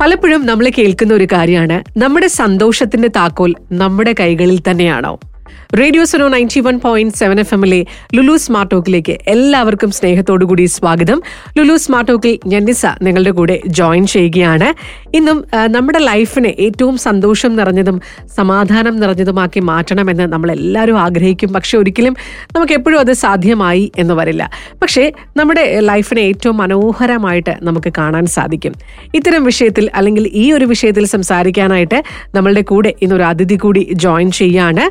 പലപ്പോഴും നമ്മൾ കേൾക്കുന്ന ഒരു കാര്യമാണ്. നമ്മുടെ സന്തോഷത്തിന്റെ താക്കോൽ നമ്മുടെ കൈകളിൽ തന്നെയാണോ? Radio സെനോ ninety one point seven F എമ്മിലെ ലുലു സ്മാർട്ട് ടോക്കിലേക്ക് എല്ലാവർക്കും സ്നേഹത്തോടുകൂടി സ്വാഗതം. ലുലു സ്മാർട്ട് ടോക്കിൽ ഞാൻ നിസ നിങ്ങളുടെ കൂടെ ജോയിൻ ചെയ്യുകയാണ്. ഇന്നും നമ്മുടെ ലൈഫിനെ ഏറ്റവും സന്തോഷം നിറഞ്ഞതും സമാധാനം നിറഞ്ഞതുമാക്കി മാറ്റണമെന്ന് നമ്മൾ എല്ലാവരും ആഗ്രഹിക്കും. പക്ഷെ ഒരിക്കലും നമുക്ക് എപ്പോഴും അത് സാധ്യമായി എന്ന് വരില്ല. പക്ഷേ നമ്മുടെ ലൈഫിനെ ഏറ്റവും മനോഹരമായിട്ട് നമുക്ക് കാണാൻ സാധിക്കും. ഇത്തരം വിഷയത്തിൽ അല്ലെങ്കിൽ ഈ ഒരു വിഷയത്തിൽ സംസാരിക്കാനായിട്ട് നമ്മളുടെ കൂടെ ഇന്നൊരു അതിഥി കൂടി ജോയിൻ ചെയ്യാണ്.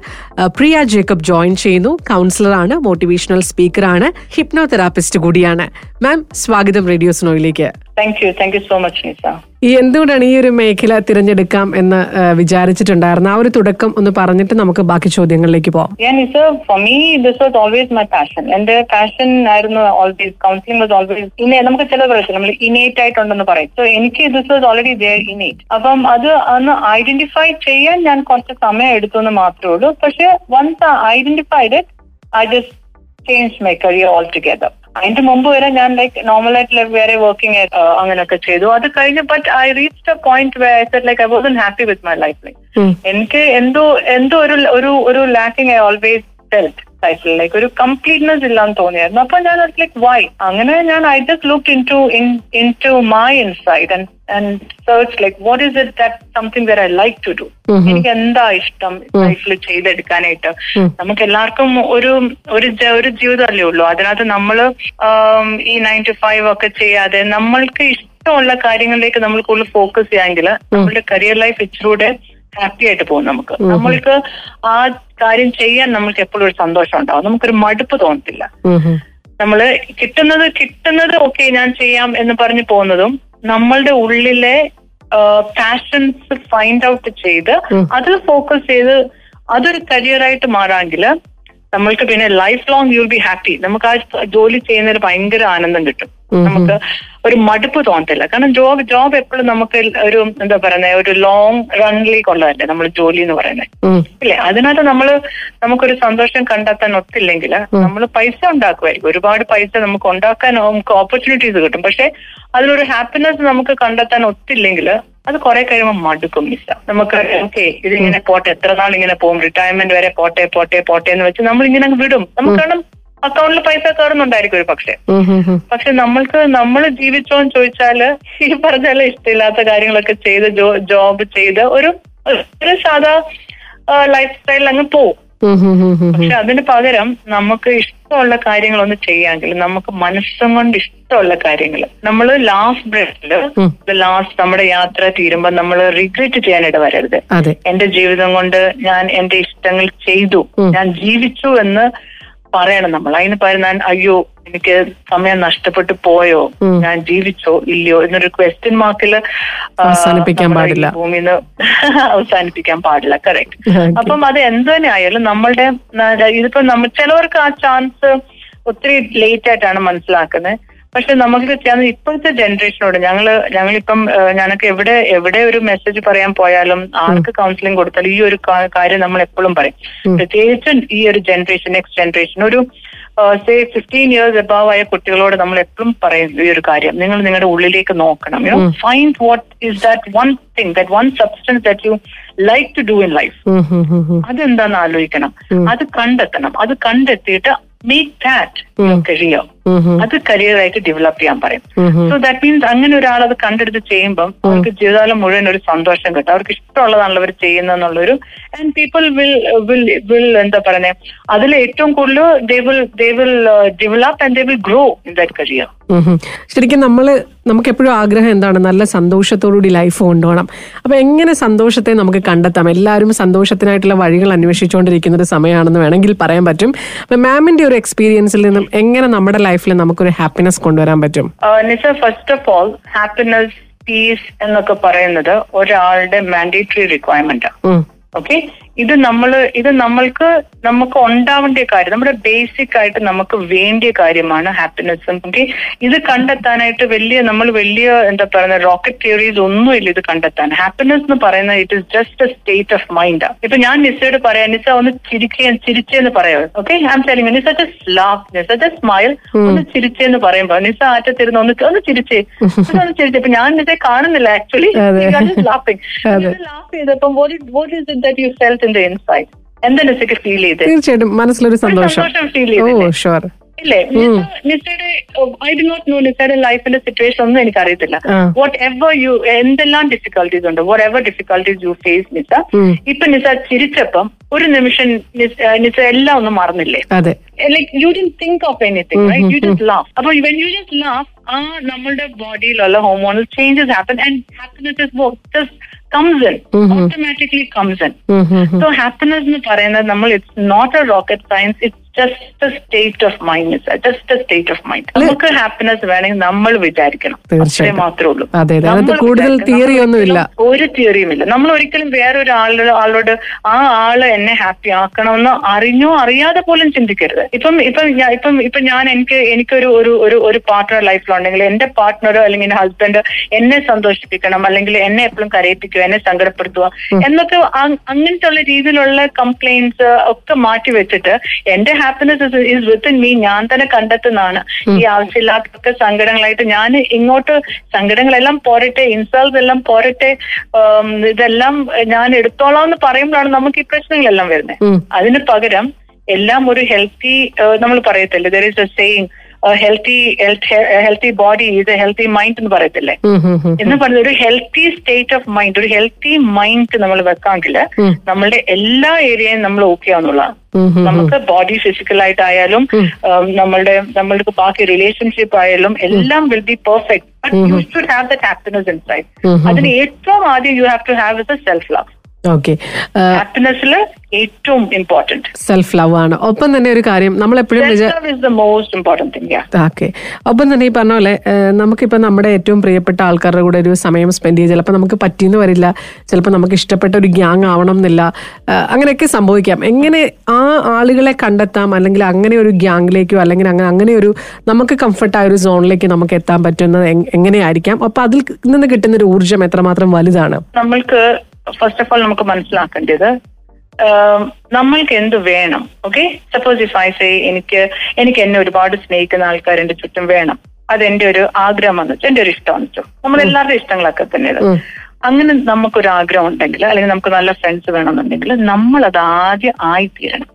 പ്രിയ ജേക്കബ് ജോയിൻ ചെയ്യുന്നു. കൗൺസിലറാണ് മോട്ടിവേഷണൽ സ്പീക്കറാണ് ഹിപ്നോതെറാപ്പിസ്റ്റ് കൂടിയാണ്. മാം സ്വാഗതം radio സ്നോയിലേക്ക് thank you thank you so much Nisa ഈ എന്തുകൊണ്ടാണ് ഈ ഒരു മേഖല തിരഞ്ഞെടുക്കാം എന്ന് വിചാരിച്ചിട്ടുണ്ടായിരുന്നു ആ ഒരു തുടക്കം ഒന്ന് പറഞ്ഞിട്ട് നമുക്ക് ബാക്കി ചോദ്യങ്ങളിലേക്ക് പോവാം. Yeah, Nisa, for me, this was always my passion. എന്റെ പാഷൻ ആയിരുന്നു ഓൾവേസ് കൗൺസിലിംഗ് വാസ് ഓൾവേസ് ഇനി നമുക്ക് ചില പ്രശ്നം നമ്മൾ ഇനേറ്റ് ആയിട്ടുണ്ടെന്ന് പറയും. സോ എനിക്ക് this was already there innate അപ്പം അത് അന്ന് ഐഡന്റിഫൈ ചെയ്യാൻ ഞാൻ കുറച്ച് സമയം എടുത്തു എന്ന് മാത്രമേ ഉള്ളൂ. പക്ഷെ once identified it I just change my career altogether അതിന്റെ മുമ്പ് വരെ ഞാൻ ലൈക്ക് നോർമലായിട്ട് വേറെ വർക്കിംഗ് അങ്ങനെയൊക്കെ ചെയ്തു. അത് കഴിഞ്ഞ് but I reach a point like I was happy with my life. എനിക്ക് എന്തോ എന്തോ ഒരു ഒരു ഒരു ലാക്കിംഗ് ഐ ഓൾവേസ് ഫെൽറ്റ് ലൈഫിൽ ലൈക്ക് ഒരു കംപ്ലീറ്റ്നെസ് ഇല്ലാന്ന് തോന്നിയായിരുന്നു. അപ്പൊ ഞാൻ അത് ലൈക്ക് വൈ അങ്ങനെ ഞാൻ I just look into into my inside and and search like what is it that something there I like to do. എനിക്ക് എന്താ ഇഷ്ടം ലൈഫിൽ ചെയ്തെടുക്കാനായിട്ട്. നമുക്ക് എല്ലാവർക്കും ഒരു ഒരു ഒരു ജീവിതമല്ലേ ഉള്ളൂ. അതിനകത്ത് നമ്മൾ ഈ നയൻ ടു ഫൈവ് ഒക്കെ ചെയ്യാതെ നമ്മൾക്ക് ഇഷ്ടമുള്ള കാര്യങ്ങളിലേക്ക് നമ്മൾ കൂടുതൽ ഫോക്കസ് ചെയ്യാമെങ്കിൽ നമ്മുടെ കരിയർ ലൈഫ് ഇച്ചിലൂടെ ഹാപ്പി ആയിട്ട് പോകും നമുക്ക്. നമ്മൾക്ക് ആ കാര്യം ചെയ്യാൻ നമ്മൾക്ക് എപ്പോഴും ഒരു സന്തോഷം ഉണ്ടാവും നമുക്കൊരു മടുപ്പ് തോന്നത്തില്ല. നമ്മൾ കിട്ടുന്നത് കിട്ടുന്നത് ഓക്കെ ഞാൻ ചെയ്യാം എന്ന് പറഞ്ഞു പോകുന്നതും നമ്മളുടെ ഉള്ളിലെ പാഷൻസ് ഫൈൻഡ് ഔട്ട് ചെയ്ത് അത് ഫോക്കസ് ചെയ്ത് അതൊരു കരിയറായിട്ട് മാറാമെങ്കിൽ നമ്മൾക്ക് പിന്നെ life long you'll be happy നമുക്ക് ആ ജോലി ചെയ്യുന്നതിൽ ഭയങ്കര ആനന്ദം കിട്ടും. നമുക്ക് ഒരു മടുപ്പ് തോന്നത്തില്ല. കാരണം ജോബ് ജോബ് എപ്പോഴും നമുക്ക് ഒരു എന്താ പറയുന്നത് ഒരു ലോങ് റണ്ണിലേക്കുള്ളതല്ലേ നമ്മൾ ജോലി എന്ന് പറയുന്നത്. അല്ലെ ഇല്ലേ? അതിനകത്ത് നമ്മൾ നമുക്കൊരു സന്തോഷം കണ്ടെത്താൻ ഒത്തില്ലെങ്കിൽ നമ്മൾ പൈസ ഉണ്ടാക്കുമായിരിക്കും. ഒരുപാട് പൈസ നമുക്ക് ഉണ്ടാക്കാൻ നമുക്ക് ഓപ്പർച്യൂണിറ്റീസ് കിട്ടും. പക്ഷെ അതിലൊരു ഹാപ്പിനെസ് നമുക്ക് കണ്ടെത്താൻ ഒത്തില്ലെങ്കിൽ അത് കുറെ കഴിയുമ്പോൾ മടുക്കും മിസ്സ നമുക്ക് ഓക്കെ ഇതിങ്ങനെ പോട്ടെ എത്ര നാൾ ഇങ്ങനെ പോകും റിട്ടയർമെന്റ് വരെ പോട്ടെ പോട്ടെ പോട്ടെ എന്ന് വെച്ച് നമ്മൾ ഇങ്ങനെ വിടും. നമുക്ക് കാരണം അക്കൗണ്ടിൽ പൈസ കയറുന്നുണ്ടായിരിക്കും ഒരു പക്ഷേ. പക്ഷെ നമ്മൾക്ക് നമ്മൾ ജീവിച്ചോന്ന് ചോദിച്ചാൽ ഈ പറഞ്ഞാൽ ഇഷ്ടമില്ലാത്ത കാര്യങ്ങളൊക്കെ ചെയ്ത് ജോബ് ചെയ്ത് ഒരു ഒരു സാധാ ലൈഫ് സ്റ്റൈലിൽ അങ്ങ് ഉം. പക്ഷെ അതിന് പകരം നമുക്ക് ഇഷ്ടമുള്ള കാര്യങ്ങളൊന്ന് ചെയ്യാമെങ്കിൽ നമുക്ക് മനസ്സും കൊണ്ട് ഇഷ്ടമുള്ള കാര്യങ്ങൾ. നമ്മൾ ലാസ്റ്റ് ബ്രേക്കിൽ. ലാസ്റ്റ് നമ്മുടെ യാത്ര തീരുമ്പോൾ നമ്മൾ റിഗ്രറ്റ് ചെയ്യാനിട വരരുത്. അതെ. എന്റെ ജീവിതം കൊണ്ട് ഞാൻ എന്റെ ഇഷ്ടങ്ങൾ ചെയ്തു. ഞാൻ ജീവിച്ചു എന്ന് പറയണം നമ്മൾ. അതിന് ഞാൻ അയ്യോ എനിക്ക് സമയം നഷ്ടപ്പെട്ടു പോയോ? ഞാൻ ജീവിച്ചോ ഇല്ലയോ? എന്നൊരു ക്വസ്റ്റ്യൻ മാർക്കിൽ അവസാനിപ്പിക്കാൻ പാടില്ല. ഭൂമിന്ന് അവസാനിപ്പിക്കാൻ പാടില്ല. കറക്റ്റ്. അപ്പം അത് എന്ത് തന്നെ ആയാലും നമ്മളുടെ ഇതിപ്പോ നമ്മ ചിലവർക്ക് ആ ചാൻസ് ഒത്തിരി ലേറ്റ് ആയിട്ടാണ് മനസ്സിലാക്കുന്നത്. പക്ഷെ നമുക്ക് കിട്ടിയാന്ന് ഇപ്പോഴത്തെ ജനറേഷനോട് ഞങ്ങൾ ഞങ്ങളിപ്പം ഞങ്ങൾക്ക് എവിടെ എവിടെ ഒരു മെസ്സേജ് പറയാൻ പോയാലും ആർക്ക് കൗൺസിലിംഗ് കൊടുത്താലും ഈ ഒരു കാര്യം നമ്മൾ എപ്പോഴും പറയും. പ്രത്യേകിച്ചും ഈ ഒരു ജനറേഷൻ നെക്സ്റ്റ് ജനറേഷൻ ഒരു സേ ഫിഫ്റ്റീൻ ഇയേഴ്സ് അബവ് ആയ കുട്ടികളോട് നമ്മൾ എപ്പോഴും പറയും ഈ ഒരു കാര്യം. നിങ്ങൾ നിങ്ങളുടെ ഉള്ളിലേക്ക് നോക്കണം. You find what is that one thing that one substance that you like to do in life. അതെന്താന്ന് ആലോചിക്കണം. അത് കണ്ടെത്തണം. അത് കണ്ടെത്തിയിട്ട് മേക്ക് ദാറ്റ് കരിയർ. അത് കരിയർ ആയിട്ട് ഡെവലപ്പ് ചെയ്യാൻ പറയും. സോ ദാറ്റ് മീൻസ് അങ്ങനെ ഒരാൾ അത് കണ്ടെടുത്ത് ചെയ്യുമ്പോൾ അവർക്ക് ജീവിതകാലം മുഴുവൻ ഒരു സന്തോഷം കിട്ടും. അവർക്ക് ഇഷ്ടമുള്ളതാണല്ലോ അവർ ചെയ്യുന്നതെന്നുള്ളൊരു and people will will will എന്താ പറയുന്നത് അതിൽ ഏറ്റവും കൂടുതൽ they will they will develop and they will grow in that career. ശരിക്കും നമ്മൾ നമുക്ക് എപ്പോഴും ആഗ്രഹം എന്താണ്? നല്ല സന്തോഷത്തോടുകൂടി ലൈഫ് കൊണ്ടുപോകണം. അപ്പൊ എങ്ങനെ സന്തോഷത്തെ നമുക്ക് കണ്ടെത്താം? എല്ലാവരും സന്തോഷത്തിനായിട്ടുള്ള വഴികൾ അന്വേഷിച്ചുകൊണ്ടിരിക്കുന്ന ഒരു സമയമാണെന്ന് വേണമെങ്കിൽ പറയാൻ പറ്റും. അപ്പൊ മാമിന്റെ ഒരു എക്സ്പീരിയൻസിൽ നിന്നും എങ്ങനെ നമ്മുടെ ലൈഫിൽ നമുക്കൊരു ഹാപ്പിനെസ് കൊണ്ടുവരാൻ പറ്റും first of all happiness peace എന്നൊക്കെ പറയുന്നത് ഒരാളുടെ മാൻഡേറ്ററി റിക്വയർമെന്റ്. ഓക്കെ ഇത് നമ്മൾ ഇത് നമ്മൾക്ക് നമുക്ക് ഉണ്ടാവേണ്ട കാര്യം നമ്മുടെ ബേസിക് ആയിട്ട് നമുക്ക് വേണ്ടിയ കാര്യമാണ് ഹാപ്പിനെസ്സും ഓക്കെ ഇത് കണ്ടെത്താനായിട്ട് വലിയ നമ്മൾ വലിയ എന്താ പറയുന്ന റോക്കറ്റ് തിയറീസ് ഒന്നുമില്ല ഇത് കണ്ടെത്താൻ. ഹാപ്പിനെസ് എന്ന് പറയുന്നത് it is just a state of mind ഇപ്പൊ ഞാൻ നിസയോട് പറയാം നിസ ഒന്ന് ചിരിക്കുക ചിരിച്ചെന്ന് പറയാം? Okay I'm telling Nisa just laugh Nisa just smile ഒന്ന് ചിരിച്ചെന്ന് പറയുമ്പോ നിസ ആറ്റത്തിരുന്ന് ഒന്ന് ഒന്ന് ചിരിച്ചേ. ഒന്ന് ചിരിച്ചേ. ഇപ്പൊ ഞാൻ നിസയെ കാണുന്നില്ല ആക്ച്വലി അതെ. ലാഫ് ചെയ്തപ്പോ what is it that you felt in the inside എന്താ നിസയ്ക്ക് ഫീൽ ചെയ്ത്? തീർച്ചയായിട്ടും മനസ്സിലൊരു സന്തോഷം. ഫീൽ ഓ ഇല്ലേ നിസയുടെ ഐ ഡി നോട്ട് നോ നിസയുടെ ലൈഫിന്റെ സിറ്റുവേഷൻ ഒന്നും എനിക്ക് അറിയത്തില്ല. വാട്ട് എവർ യു എന്തെല്ലാം ഡിഫിക്കൽട്ടീസ് ഉണ്ട് whatever difficulties you face Nisa. ഇപ്പൊ നിസ ചിരിച്ചപ്പം ഒരു നിമിഷം നിസ എല്ലാം ഒന്നും മറന്നില്ലേ? Like you didn't think of anything right you just laugh അപ്പൊ വെൻ യു ജസ്റ്റ് ലാഫ് ആ നമ്മളുടെ ബോഡിയിലുള്ള hormonal changes happen and happiness is just comes in automatically comes in. So happiness എന്ന് പറയുന്നത് നമ്മൾ it's not a rocket science it's just state of mind just state of mind നമുക്ക് happiness വേണമെങ്കിൽ നമ്മൾ വിചാരിക്കണം. അത്രേ മാത്രമേ ഉള്ളൂ കൂടുതൽ ഒന്നുമില്ല. ഒരു തിയറിയും ഇല്ല. നമ്മൾ ഒരിക്കലും വേറൊരു ആളുടെ ആളോട് ആ ആൾ എന്നെ ഹാപ്പി ആക്കണമെന്ന് അറിഞ്ഞോ അറിയാതെ പോലും ചിന്തിക്കരുത്. ഇപ്പം ഇപ്പം ഇപ്പം ഇപ്പം ഞാൻ എനിക്ക് എനിക്കൊരു ഒരു ഒരു ഒരു പാർട്ട്ണർ ലൈഫിലുണ്ടെങ്കിൽ എന്റെ പാർട്ട്ണറോ അല്ലെങ്കിൽ എന്റെ ഹസ്ബൻഡ് എന്നെ സന്തോഷിപ്പിക്കണം. അല്ലെങ്കിൽ എന്നെ എപ്പോഴും കരയിപ്പിക്കുക എന്നെ സങ്കടപ്പെടുത്തുക എന്നൊക്കെ അങ്ങനത്തെ ഉള്ള രീതിയിലുള്ള കംപ്ലൈൻസ് ഒക്കെ മാറ്റി വെച്ചിട്ട് എന്റെ ഹാപ്പിനെസ് ഇസ് വിത്തിൻ മീ ഞാൻ തന്നെ കണ്ടെത്തുന്നതാണ്. ഈ ആവശ്യമില്ലാത്തൊക്കെ സങ്കടങ്ങളായിട്ട് ഞാൻ ഇങ്ങോട്ട് സങ്കടങ്ങളെല്ലാം പോരട്ടെ ഇൻസൾട്ട് എല്ലാം പോരട്ടെ ഇതെല്ലാം ഞാൻ എടുത്തോളാം എന്ന് പറയുമ്പോഴാണ് നമുക്ക് ഈ പ്രശ്നങ്ങളെല്ലാം വരുന്നത്. അതിന് പകരം എല്ലാം ഒരു ഹെൽത്തി നമ്മൾ പറയത്തില്ലേ? There is a saying healthy healthy body ഇത് ഹെൽത്തി മൈൻഡ് എന്ന് പറയത്തില്ലേ. എന്ന് പറഞ്ഞത് ഒരു ഹെൽത്തി സ്റ്റേറ്റ് ഓഫ് മൈൻഡ് ഒരു ഹെൽത്തി മൈൻഡ് നമ്മൾ വെക്കാമെങ്കിൽ. നമ്മളുടെ എല്ലാ ഏരിയയും നമ്മൾ ഓക്കെ ഉം. നമുക്ക് ബോഡി ഫിസിക്കൽ ആയിട്ടായാലും നമ്മളുടെ നമ്മൾക്ക് ബാക്കി റിലേഷൻഷിപ്പ് ആയാലും എല്ലാം will be perfect but you should have that happiness inside. അതിന് ഏറ്റവും ആദ്യം you have to have is a self love okay ഹാപ്പിനെസ്സിൽ ഏറ്റവും ഇമ്പോർട്ടന്റ് സെൽഫ് ലവ് ആണ്. ഒപ്പം തന്നെ ഒരു കാര്യം നമ്മൾ എപ്പോഴും മോസ്റ്റ് ഇമ്പോർട്ടന്റ് തിങ് ഓക്കെ ഒപ്പം തന്നെ ഈ പറഞ്ഞ പോലെ നമുക്കിപ്പോ നമുക്കിപ്പോൾ നമ്മുടെ ഏറ്റവും പ്രിയപ്പെട്ട ആൾക്കാരുടെ കൂടെ ഒരു സമയം സ്പെൻഡ് ചെയ്യുക ചിലപ്പോൾ നമുക്ക് പറ്റിയെന്ന് വരില്ല ചിലപ്പോൾ നമുക്ക് ഇഷ്ടപ്പെട്ട ഒരു ഗ്യാങ് ആവണം എന്നില്ല. അങ്ങനെയൊക്കെ സംഭവിക്കാം. എങ്ങനെ ആ ആളുകളെ കണ്ടെത്താം? അല്ലെങ്കിൽ അങ്ങനെ ഒരു ഗ്യാങ്ങിലേക്കോ അല്ലെങ്കിൽ അങ്ങനെ അങ്ങനെ ഒരു നമുക്ക് കംഫർട്ടായ ഒരു സോണിലേക്ക് നമുക്ക് എത്താൻ പറ്റുന്നത് എങ്- എങ്ങനെയായിരിക്കാം? അപ്പൊ അതിൽ നിന്ന് കിട്ടുന്ന ഒരു ഊർജം എത്രമാത്രം വലുതാണ്? നമ്മൾക്ക് ഫസ്റ്റ് ഓഫ് ഓൾ നമുക്ക് മനസ്സിലാക്കേണ്ടത് നമ്മൾക്ക് എന്ത് വേണം okay suppose if I say എനിക്ക് എനിക്ക് എന്നെ ഒരുപാട് സ്നേഹിക്കുന്ന ആൾക്കാർ എന്റെ ചുറ്റും വേണം. അത് എന്റെ ഒരു ആഗ്രഹമാണെന്ന് വെച്ചാൽ എന്റെ ഒരു ഇഷ്ടമാണെന്ന് വെച്ചോ. നമ്മൾ എല്ലാവരുടെ ഇഷ്ടങ്ങളൊക്കെ തന്നെയാണ്. അങ്ങനെ നമുക്കൊരു ആഗ്രഹം ഉണ്ടെങ്കിൽ അല്ലെങ്കിൽ നമുക്ക് നല്ല ഫ്രണ്ട്സ് വേണമെന്നുണ്ടെങ്കിൽ നമ്മൾ അത് ആദ്യം ആയിത്തീരണം.